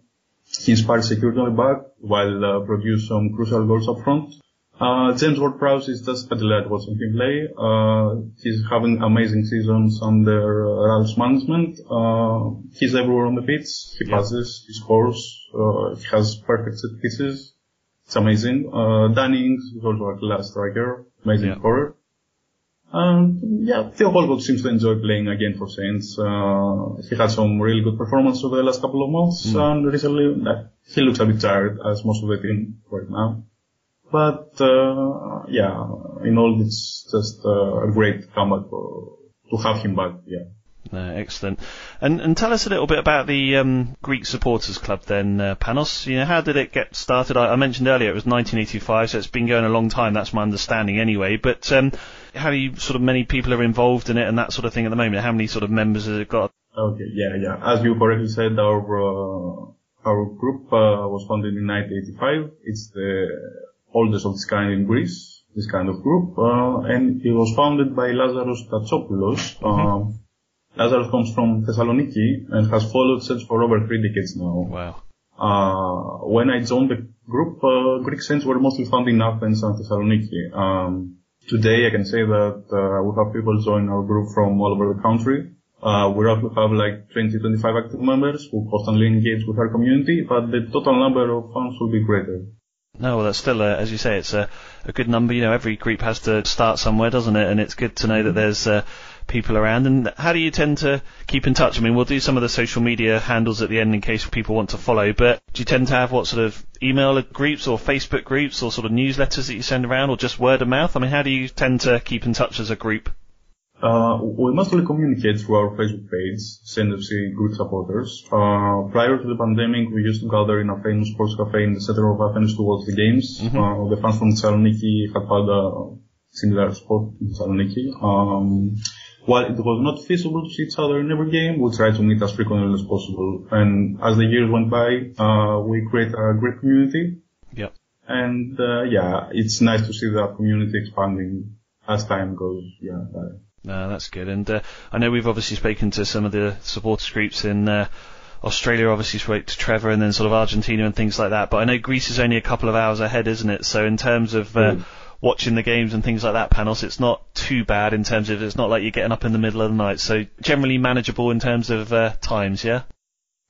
he inspired security on the back while uh, produced some crucial goals up front. Uh, James Ward-Prowse is just a delight watching him play. Uh, he's having amazing seasons under uh, Ralph's management. Uh, he's everywhere on the pitch. He passes, he scores, uh, he has perfect set pieces. It's amazing. Uh, Danny Ings is also a class striker, amazing
Yeah.
scorer. And yeah, Theo Walcott seems to enjoy playing again for Saints. Uh, he had some really good performance over the last couple of months, and recently uh, he looks a bit tired, as most of the team right now. But uh, yeah, in all, it's just uh, a great comeback for, to have him back. Yeah.
No, excellent. And and tell us a little bit about the um, Greek Supporters Club then, uh, Panos. You know, how did it get started? I, I mentioned earlier it was 1985, so it's been going a long time. That's my understanding anyway. But um, how do you sort of many people are involved in it and that sort of thing at the moment? How many sort of members has it got?
Okay, yeah, yeah. As you correctly said, our uh, our group uh, was founded in 1985. It's the oldest of its kind in Greece, this kind of group, uh, and it was founded by Lazaros Tatsopoulos. Um, Lazaros comes from Thessaloniki and has followed Saints for over three decades now.
Wow.
Uh, when I joined the group, uh, Greek Saints were mostly found in Athens and Thessaloniki. Um, today I can say that uh, we have people join our group from all over the country. Uh, we roughly have like 20, 25 active members who constantly engage with our community, but the total number of fans will be greater.
No, well, that's still, a, as you say, it's a, a good number. You know, every group has to start somewhere, doesn't it? And it's good to know that there's uh, people around. And how do you tend to keep in touch? I mean, we'll do some of the social media handles at the end in case people want to follow. But do you tend to have what sort of email groups or Facebook groups or sort of newsletters that you send around, or just word of mouth? I mean, how do you tend to keep in touch as a group?
Uh, we mostly communicate through our Facebook page, SNFC Group Supporters. Uh, prior to the pandemic, we used to gather in a famous sports cafe in the center of Athens to watch the games. Uh, the fans from Thessaloniki had had a similar spot in Thessaloniki. Um, while it was not feasible to see each other in every game, we tried to meet as frequently as possible. And as the years went by, uh, we create a great community.
Yep.
And uh, yeah, it's nice to see that community expanding as time goes. Yeah. By.
No, that's good. And uh, I know we've obviously spoken to some of the supporters groups in uh, Australia. Obviously spoke to Trevor, and then sort of Argentina and things like that. But I know Greece is only a couple of hours ahead, isn't it? So in terms of uh,
Mm.
watching the games and things like that, Panos, it's not too bad in terms of it's not like you're getting up in the middle of the night. So generally manageable in terms of uh, times, yeah.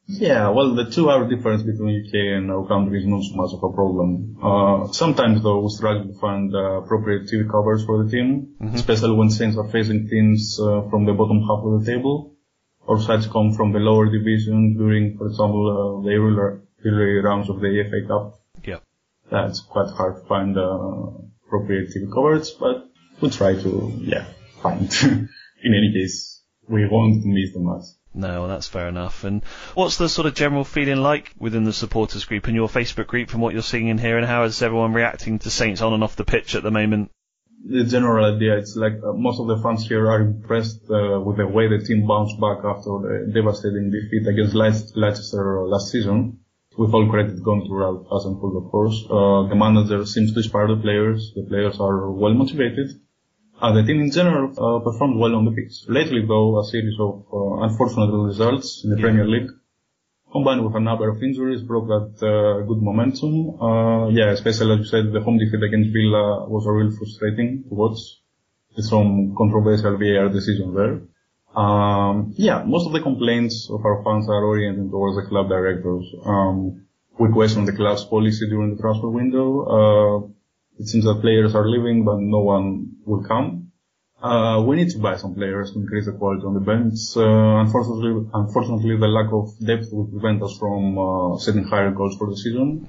Yeah, well, the two-hour difference between UK and our country is not so much of a problem. Uh, sometimes, though, we struggle to find uh, appropriate TV covers for the team, especially when Saints are facing teams uh, from the bottom half of the table, or sides come from the lower division during, for example, uh, the early, early rounds of the FA Cup.
Yeah.
That's quite hard to find uh, appropriate TV coverage, but we try to, yeah, find. In any case, we won't miss the match.
No, that's fair enough. And what's the sort of general feeling like within the supporters group and your Facebook group from what you're seeing in here, and how is everyone reacting to Saints on and off the pitch at the moment?
the general idea it's like uh, most of the fans here are impressed uh, with the way the team bounced back after the devastating defeat against Leic- Leicester last season. With all credit gone to Ralph Hasenhüttl, of course. Uh, the manager seems to inspire the players. The players are well motivated. Uh, the team in general uh, performed well on the pitch. Lately, though, a series of uh, unfortunate results in the Premier League combined with a number of injuries broke that uh, good momentum. Uh, yeah, especially as you said, the home defeat against Villa was a real frustrating to watch. With some controversial VAR decision there. Um, yeah, most of the complaints of our fans are oriented towards the club directors. Um, we question the club's policy during the transfer window. It seems that players are leaving, but no one will come. Uh, we need to buy some players to increase the quality on the bench. Uh, unfortunately, unfortunately, the lack of depth will prevent us from uh, setting higher goals for the season.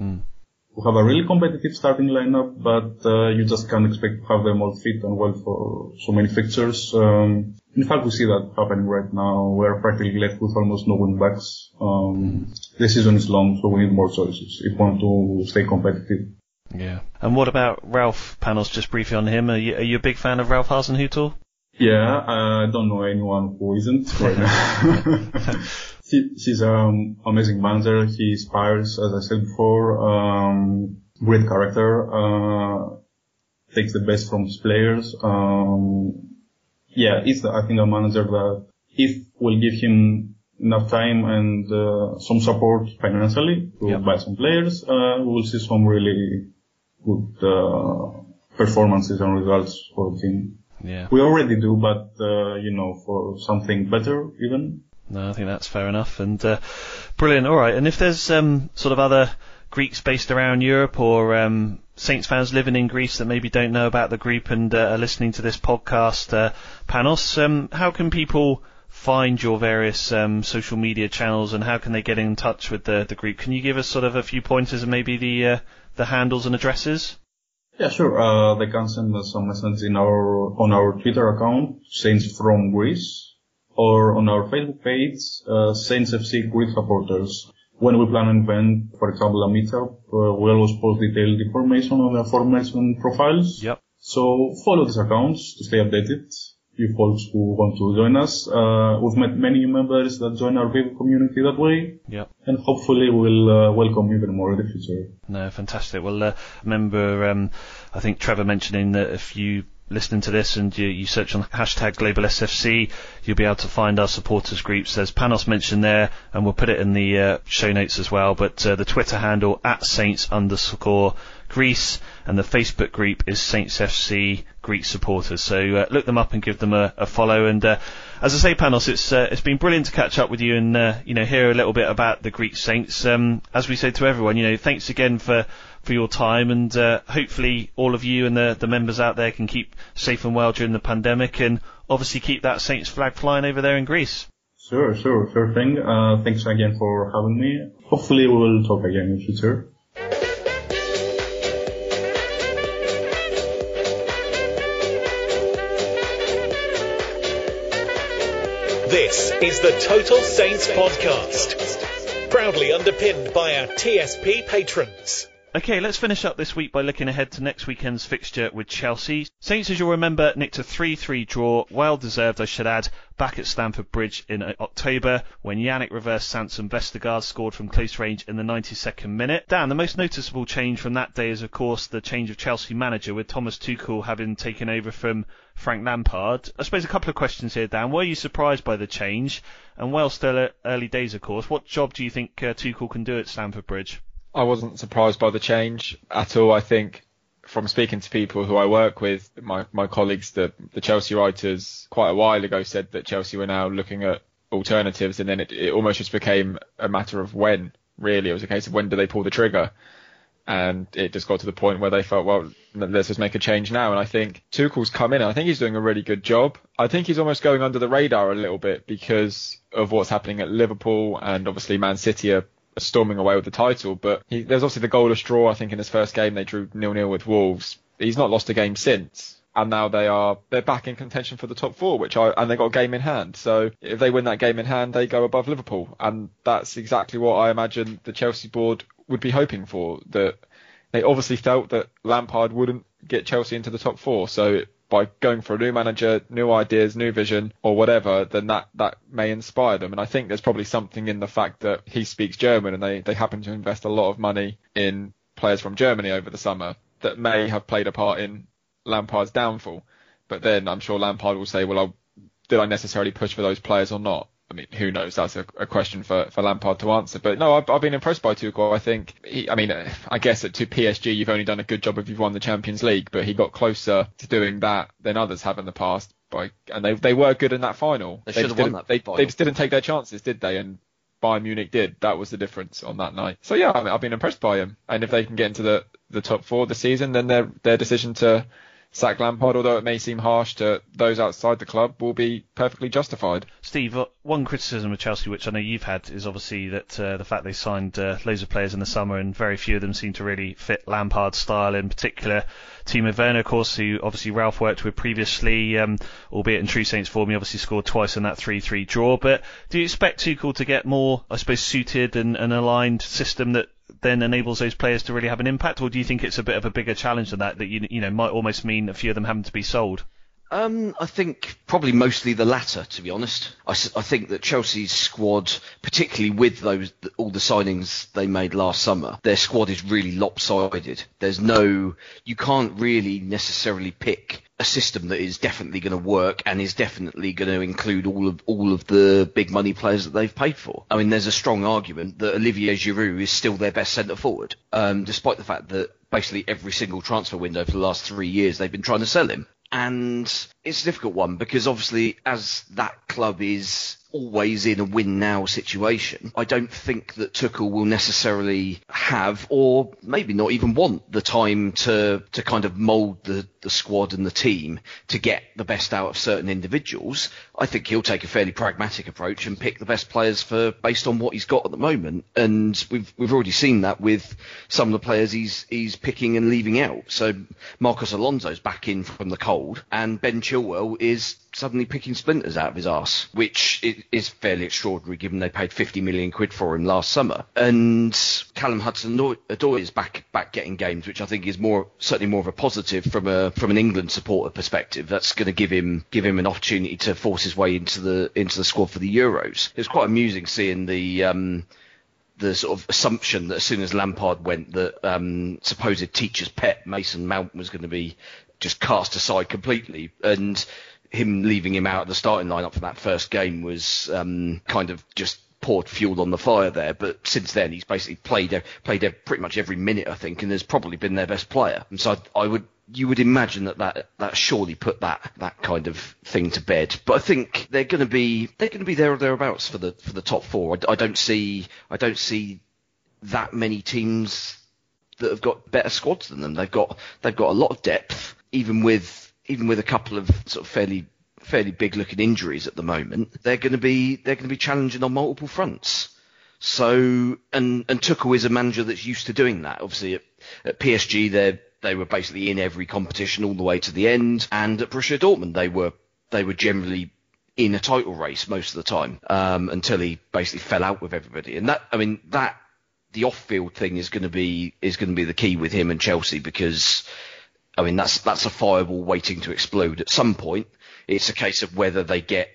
We have a really competitive starting lineup, but uh, you just can't expect to have them all fit and well for so many fixtures. Um, in fact, we see that happening right now. We are practically left with almost no wing backs. Um, the season is long, so we need more choices if we want to stay competitive.
Yeah. And what about Ralph Panos? Just briefly on him. Are you, are you a big fan of Ralph Hasenhüttl?
Yeah, I don't know anyone who isn't right now. he, he's an amazing manager. He inspires, as I said before, um, great character, uh, takes the best from his players. Um, yeah, he's, I think, a manager that if we'll give him enough time and uh, some support financially to
Yeah.
buy some players, uh, we will see some really good uh, performances and results for the team.
Yeah.
We already do, but uh, you know, for something better even.
No, I think that's fair enough. And uh, brilliant. All right. And if there's um, sort of other Greeks based around Europe or um, Saints fans living in Greece that maybe don't know about the group and uh, are listening to this podcast, uh, Panos, um, how can people find your various um, social media channels and how can they get in touch with the, the group? Can you give us sort of a few pointers and maybe the uh, the handles and addresses?
Yeah, sure. Uh, they can send us some message in our on our Twitter account, Saints from Greece, or on our Facebook page, uh, Saints FC Greek supporters. When we plan an event, for example, a meetup, uh, we always post detailed information on the aforementioned profiles.
Yep.
So follow these accounts to stay updated. You folks who want to join us, uh, we've met many members that join our Vivo community that way,
Yep.
and hopefully we'll uh, welcome even more in the future.
No, fantastic. Well, uh, remember, um, I think Trevor mentioning that if you listening to this and you, you search on the hashtag global SFC, you'll be able to find our supporters groups. There's Panos mentioned there, and we'll put it in the uh, show notes as well. But uh, the Twitter handle at Saints underscore Greece, and the Facebook group is Saints FC Greek supporters. So uh, look them up and give them a, a follow. And uh, as I say, Panos, it's uh, it's been brilliant to catch up with you and uh, you know hear a little bit about the Greek Saints. Um, as we said to everyone, you know, thanks again for for your time, and uh, hopefully all of you and the the members out there can keep safe and well during the pandemic, and obviously keep that Saints flag flying over there in Greece.
Sure, sure, sure thing. Uh, thanks again for having me. Hopefully we will talk again in the future.
This is the Total Saints Podcast, proudly underpinned by our TSP patrons.
Okay, let's finish up this week by looking ahead to next weekend's fixture with Chelsea. Saints, as you'll remember, nicked a 3-3 draw, well deserved I should add, back at Stamford Bridge in uh, October when Jannik reversed Sanson Vestergaard scored from close range in the 92nd minute. Dan, the most noticeable change from that day is of course the change of Chelsea manager with Thomas Tuchel having taken over from Frank Lampard. I suppose a couple of questions here, Dan. Were you surprised by the change? And while still early days, of course, what job do you think uh, Tuchel can do at Stamford Bridge?
I wasn't surprised by the change at all. I think from speaking to people who I work with, my, my colleagues, the, the Chelsea writers, quite a while ago said that Chelsea were now looking at alternatives, and then it, it almost just became a matter of when. Really, it was a case of when do they pull the trigger, and it just got to the point where they felt, well, let's just make a change now. And I think Tuchel's come in, and I think he's doing a really good job. I think he's almost going under the radar a little bit because of what's happening at Liverpool, and obviously Man City are storming away with the title. But he, there's obviously the golden draw. I think in his first game they drew nil nil with Wolves. He's not lost a game since and now they are they're back in contention for the top four, which I and they got a game in hand. So if they win that game in hand, they go above Liverpool, and that's exactly what I imagine the Chelsea board would be hoping for. That they obviously felt that Lampard wouldn't get Chelsea into the top four, so by going for a new manager, new ideas, new vision, or whatever, then that that may inspire them. And I think there's probably something in the fact that he speaks German, and they they happen to invest a lot of money in players from Germany over the summer that may have played a part in Lampard's downfall. But then I'm sure Lampard will say, well, I'll, did I necessarily push for those players or not? I mean, who knows? That's a, a question for, for Lampard to answer. But no, I've, I've been impressed by Tuchel. I think, he, I mean, I guess at to PSG, you've only done a good job if you've won the Champions League, but he got closer to doing that than others have in the past. By, and they they were good in that final.
They should have won that
They,
final.
they just didn't take their chances, did they? And Bayern Munich did. That was the difference on that night. So yeah, I mean, I've been impressed by him. And if they can get into the, the top four this season, then their their decision to sack Lampard, although it may seem harsh to those outside the club, will be perfectly justified.
Steve, uh, one criticism of Chelsea, which I know you've had, is obviously that uh, the fact they signed uh, loads of players in the summer and very few of them seem to really fit Lampard's style. In particular, Timo Werner, of course, who obviously Ralph worked with previously, um, albeit in true Saints form, he obviously scored twice in that 3-3 draw. But do you expect Tuchel to get more, I suppose, suited and an aligned system that then enables those players to really have an impact, or do you think it's a bit of a bigger challenge than that? That you you know might almost mean a few of them having to be sold.
Um, I think probably mostly the latter, to be honest. I, I, think that Chelsea's squad, particularly with those all the signings they made last summer, their squad is really lopsided. There's no, you can't really necessarily pick a system that is definitely going to work and is definitely going to include all of all of the big money players that they've paid for. I mean, there's a strong argument that Olivier Giroud is still their best centre forward, um, despite the fact that basically every single transfer window for the last three years they've been trying to sell him and it's a difficult one because obviously as that club is always in a win now situation, I don't think that Tuchel will necessarily have or maybe not even want the time to to kind of mould the, the squad and the team to get the best out of certain individuals. I think he'll take a fairly pragmatic approach and pick the best players for based on what he's got at the moment. And we've we've already seen that with some of the players he's he's picking and leaving out. So Marcos Alonso's back in from the cold, and Ben Chilwell is suddenly picking splinters out of his arse, which is fairly extraordinary given they paid 50 million quid for him last summer. And Callum Hudson-Odoi is back back getting games, which I think is more certainly more of a positive from a from an England supporter perspective. That's going to give him give him an opportunity to force his way into the into the squad for the Euros. It was quite amusing seeing the. Um, the sort of assumption that as soon as Lampard went, that um, supposed teacher's pet Mason Mount was going to be just cast aside completely, and him leaving him out of the starting lineup for that first game was um, kind of just poured fuel on the fire there. But since then, he's basically played played pretty much every minute, I think, and has probably been their best player. And so I, I would you would imagine that, that that surely put that that kind of thing to bed. But I think they're going to be they're going to be there or thereabouts for the for the top four. I, I don't see I don't see that many teams that have got better squads than them. They've got they've got a lot of depth, even with even with a couple of sort of fairly fairly big looking injuries at the moment. They're going to be they're going to be challenging on multiple fronts. So and and Tuchel is a manager that's used to doing that. Obviously at, at PSG they they were basically in every competition all the way to the end, and at Borussia Dortmund they were they were generally in a title race most of the time um, until he basically fell out with everybody. And that I mean that the off-field thing is going to be is going to be the key with him and Chelsea because I mean that's that's a fireball waiting to explode at some point. It's a case of whether they get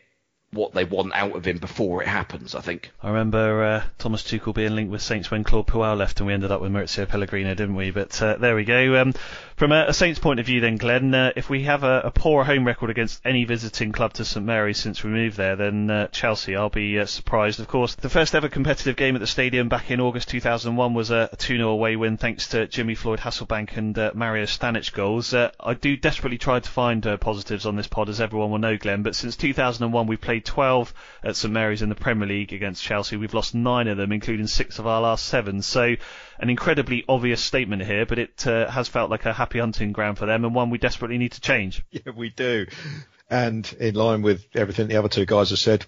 what they want out of him before it happens. I think.
I remember uh, Thomas Tuchel being linked with Saints when Claude Puel left, and we ended up with Mauricio Pellegrino, didn't we? But uh, there we go. Um, from a, a Saints point of view, then, Glenn, uh, if we have a, a poor home record against any visiting club to St Mary's since we moved there, then uh, Chelsea, I'll be uh, surprised. Of course, the first ever competitive game at the stadium back in August 2001 was a 2 0 away win thanks to Jimmy Floyd Hasselbaink and uh, Mario Stanic goals. I do desperately try to find positives on this pod, as everyone will know, Glenn, but since 2001 we've played played 12 at St Mary's in the Premier League against Chelsea. We've lost nine of them, including six of our last seven. So an incredibly obvious statement here, but it uh, has felt like a happy hunting ground for them and one we desperately need to change.
Yeah, we do. And in line with everything the other two guys have said,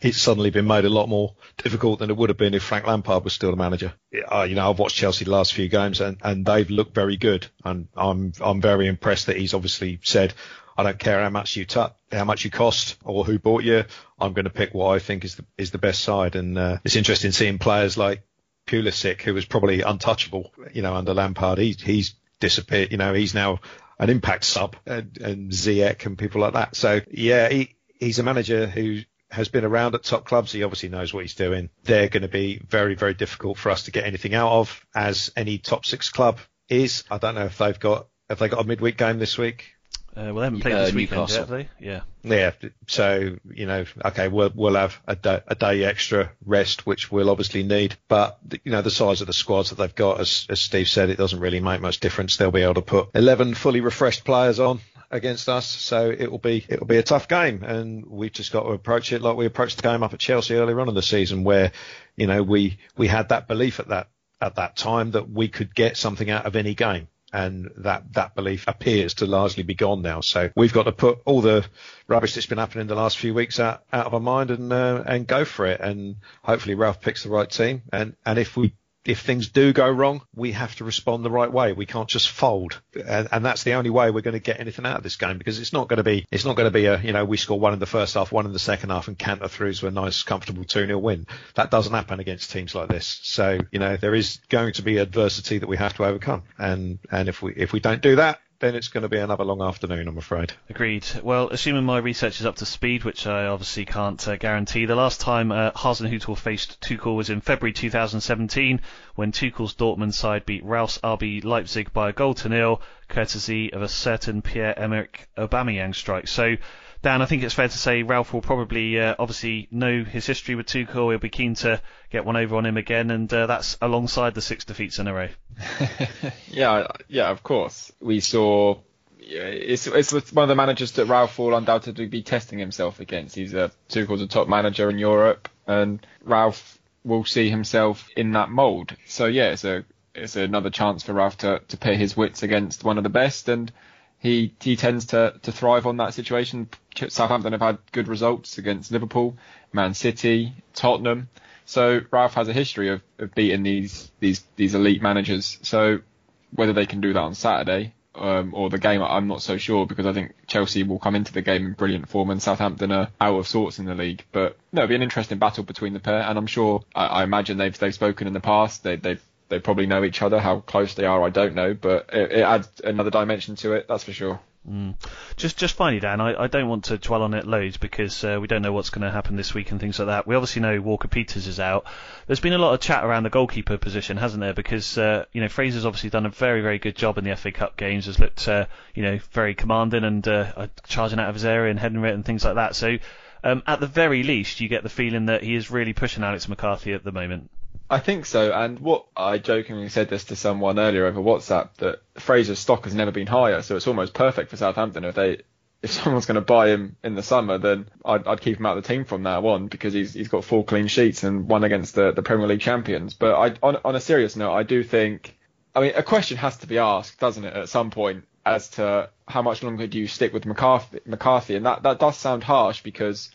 it's suddenly been made a lot more difficult than it would have been if Frank Lampard was still the manager. Uh, you know, I've watched Chelsea the last few games and, and they've looked very good. And I'm, I'm very impressed that he's obviously said, I don't care how much you t- how much you cost or who bought you. I'm going to pick what I think is the, is the best side. And, uh, it's interesting seeing players like Pulisic, who was probably untouchable, you know, under Lampard. He, he's disappeared, you know, he's now an impact sub and, and Ziyech and people like that. So yeah, he, he's a manager who has been around at top clubs. He obviously knows what he's doing. They're going to be very, very difficult for us to get anything out of, as any top six club is. I don't know if they've got have they got a midweek game this week.
Uh, well, they haven't played
Uh,
this weekend
Newcastle.
yet, have they? Yeah.
Yeah, so you know, okay, we'll we'll have a day, a day extra rest, which we'll obviously need. But you know, the size of the squads that they've got, as as Steve said, it doesn't really make much difference. They'll be able to put 11 fully refreshed players on against us, so it will be it will be a tough game, and we've just got to approach it like we approached the game up at Chelsea earlier on in the season, where you know we we had that belief at that at that time that we could get something out of any game and that that belief appears to largely be gone now. So we've got to put all the rubbish that's been happening the last few weeks out, out of our mind and uh, and go for it. And hopefully Ralph picks the right team. And and if we if things do go wrong, we have to respond the right way. We can't just fold, and, and that's the only way we're going to get anything out of this game because it's not going to be it's not going to be a you know we score one in the first half, one in the second half, and canter through to a nice comfortable two 0 win. That doesn't happen against teams like this. So you know there is going to be adversity that we have to overcome, and and if we if we don't do that, then it's going to be another long afternoon, I'm afraid.
Agreed. Well, assuming my research is up to speed, which I obviously can't uh, guarantee, the last time uh, Hasenhüttl faced Tuchel was in February 2017 when Tuchel's Dortmund side beat Ralph's RB Leipzig by a goal to nil, courtesy of a certain Pierre-Emerick Aubameyang strike. So, Dan, I think it's fair to say Ralph will probably uh, obviously know his history with Tuchel. He'll be keen to get one over on him again, and uh, that's alongside the six defeats in a row.
yeah, yeah, of course. We saw. It's, it's one of the managers that Ralph will undoubtedly be testing himself against. He's a Tuchel's a top manager in Europe, and Ralph will see himself in that mould. So yeah, it's a it's another chance for Ralph to to pit his wits against one of the best, and he he tends to to thrive on that situation. Southampton have had good results against Liverpool, Man City, Tottenham. So Ralph has a history of, of beating these these these elite managers. So whether they can do that on Saturday um, or the game, I'm not so sure because I think Chelsea will come into the game in brilliant form and Southampton are out of sorts in the league. But no, it'll be an interesting battle between the pair, and I'm sure I, I imagine they've they've spoken in the past. They they they probably know each other. How close they are, I don't know, but it, it adds another dimension to it. That's for sure.
Mm. Just, just finally, Dan, I, I don't want to dwell on it loads because uh, we don't know what's going to happen this week and things like that. We obviously know Walker Peters is out. There's been a lot of chat around the goalkeeper position, hasn't there? Because uh, you know Fraser's obviously done a very, very good job in the FA Cup games. Has looked, uh, you know, very commanding and uh, charging out of his area and heading it and things like that. So, um, at the very least, you get the feeling that he is really pushing Alex McCarthy at the moment.
I think so. And what I jokingly said this to someone earlier over WhatsApp that Fraser's stock has never been higher, so it's almost perfect for Southampton. If they, if someone's going to buy him in the summer, then I'd, I'd keep him out of the team from now on because he's he's got four clean sheets and one against the, the Premier League champions. But I, on on a serious note, I do think, I mean, a question has to be asked, doesn't it, at some point, as to how much longer do you stick with McCarthy? McCarthy, and that that does sound harsh because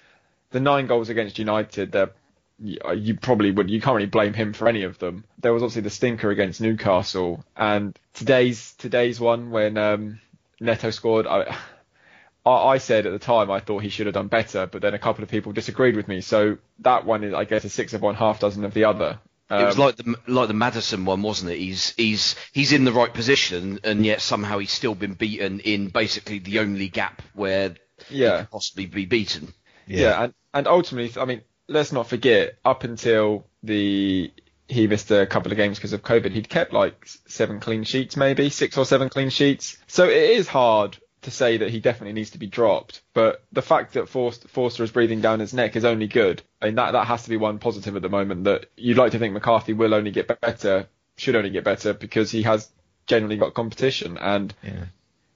the nine goals against United, they're you you probably would you can't really blame him for any of them. There was obviously the stinker against Newcastle, and today's today's one when um, Neto scored. I, I said at the time I thought he should have done better, but then a couple of people disagreed with me. So that one is, I guess, a six of one, half dozen of the other.
It was
Um,
like the like the Maddison one, wasn't it? He's he's he's in the right position, and yet somehow he's still been beaten in basically the only gap where he
yeah.
could possibly be beaten.
Yeah, and, and ultimately, I mean, let's not forget, up until the he missed a couple of games because of COVID, he'd kept like seven clean sheets, maybe six or seven clean sheets. So it is hard to say that he definitely needs to be dropped. But the fact that Forster, Forster is breathing down his neck is only good. I mean, that that has to be one positive at the moment. That you'd like to think McCarthy will only get better, should only get better because he has generally got competition. And
Yeah.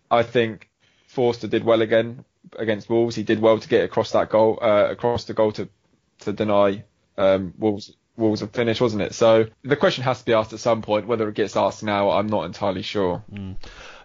I think Forster did well again. against Wolves. He did well to get across that goal, uh, across the goal to to deny um, Wolves Wolves a finish, wasn't it? So the question has to be asked at some point. Whether it gets asked now, I'm not entirely sure.
Mm.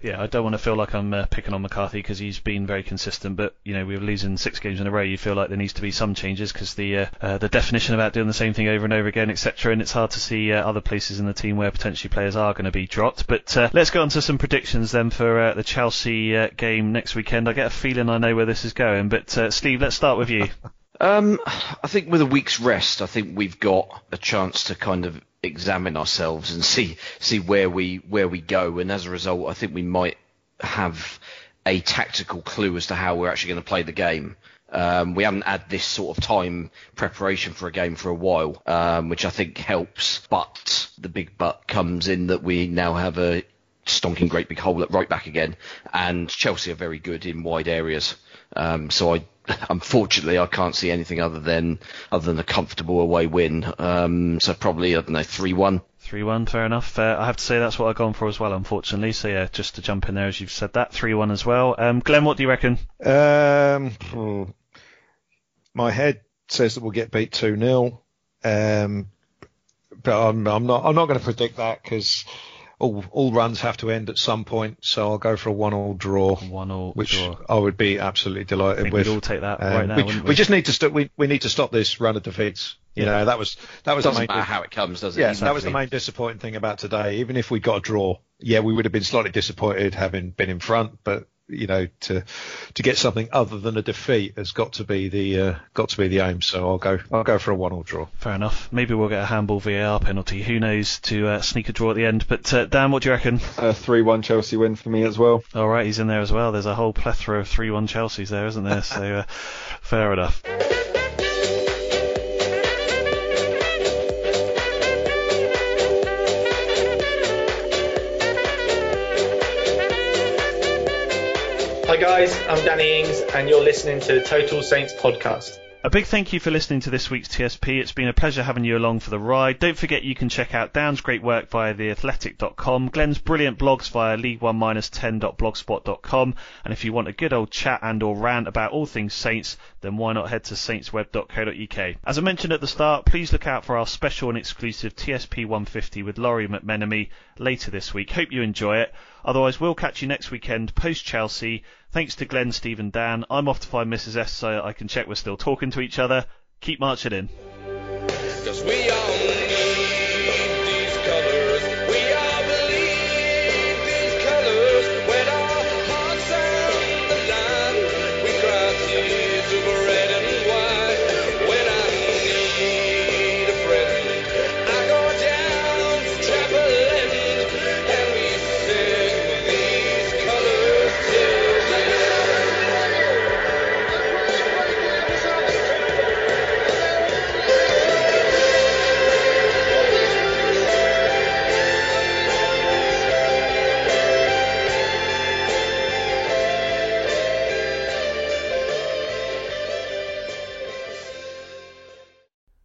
Yeah, I don't want to feel like I'm uh, picking on McCarthy because he's been very consistent. But you know, we're losing six games in a row. You feel like there needs to be some changes because the uh, uh, the definition about doing the same thing over and over again, etc. And it's hard to see uh, other places in the team where potentially players are going to be dropped. But uh, let's go on to some predictions then for uh, the Chelsea game next weekend. I get a feeling I know where this is going. But Steve, let's start with you.
Um, I think with a week's rest, I think we've got a chance to kind of examine ourselves and see see where we where we go. And as a result, I think we might have a tactical clue as to how we're actually going to play the game. Um, we haven't had this sort of time preparation for a game for a while, um, which I think helps. But the big but comes in that we now have a stonking great big hole at right back again, and Chelsea are very good in wide areas. Um, so I unfortunately, I can't see anything other than other than a comfortable away win. Um, so probably I don't know three one.
Three one, fair enough. Uh, I have to say that's what I've gone for as well, unfortunately. So yeah, just to jump in there as you've said that, three one as well. Um, Glenn, what do you reckon?
Um, my head says that we'll get beat two 0 um, but I'm, I'm not. I'm not going to predict that because all all runs have to end at some point, so I'll go for a one-all draw.
One-all
which
draw.
I would be absolutely delighted with.
We'd all take that um, right now.
We,
we?
we, just need to st- we we need to stop this run of defeats. You yeah. know that was that was
doesn't
the
main matter how it comes, does it?
Yeah, exactly. that was the main disappointing thing about today. Even if we got a draw, yeah, we would have been slightly disappointed having been in front, but you know, to to get something other than a defeat has got to be the uh, got to be the aim. So I'll go I'll go for a one-all draw.
Fair enough. Maybe we'll get a handball VAR penalty. Who knows to uh, sneak a draw at the end. But uh, Dan, what do you reckon?
A three-one Chelsea win for me as well.
All right, he's in there as well. There's a whole plethora of three-one Chelsea's there, isn't there? so uh, fair enough.
Hi guys, I'm Danny Ings and you're listening to the Total Saints podcast.
A big thank you for listening to this week's TSP. It's been a pleasure having you along for the ride. Don't forget you can check out Dan's great work via theathletic.com, Glenn's brilliant blogs via league1-10.blogspot.com, and if you want a good old chat and or rant about all things Saints, then why not head to saintsweb.co.uk. As I mentioned at the start, please look out for our special and exclusive TSP 150 with Lawrie McMenemy later this week. Hope you enjoy it. Otherwise, we'll catch you next weekend post Chelsea. Thanks to Glenn, Steve, and Dan. I'm off to find Mrs. S so I can check we're still talking to each other. Keep marching in.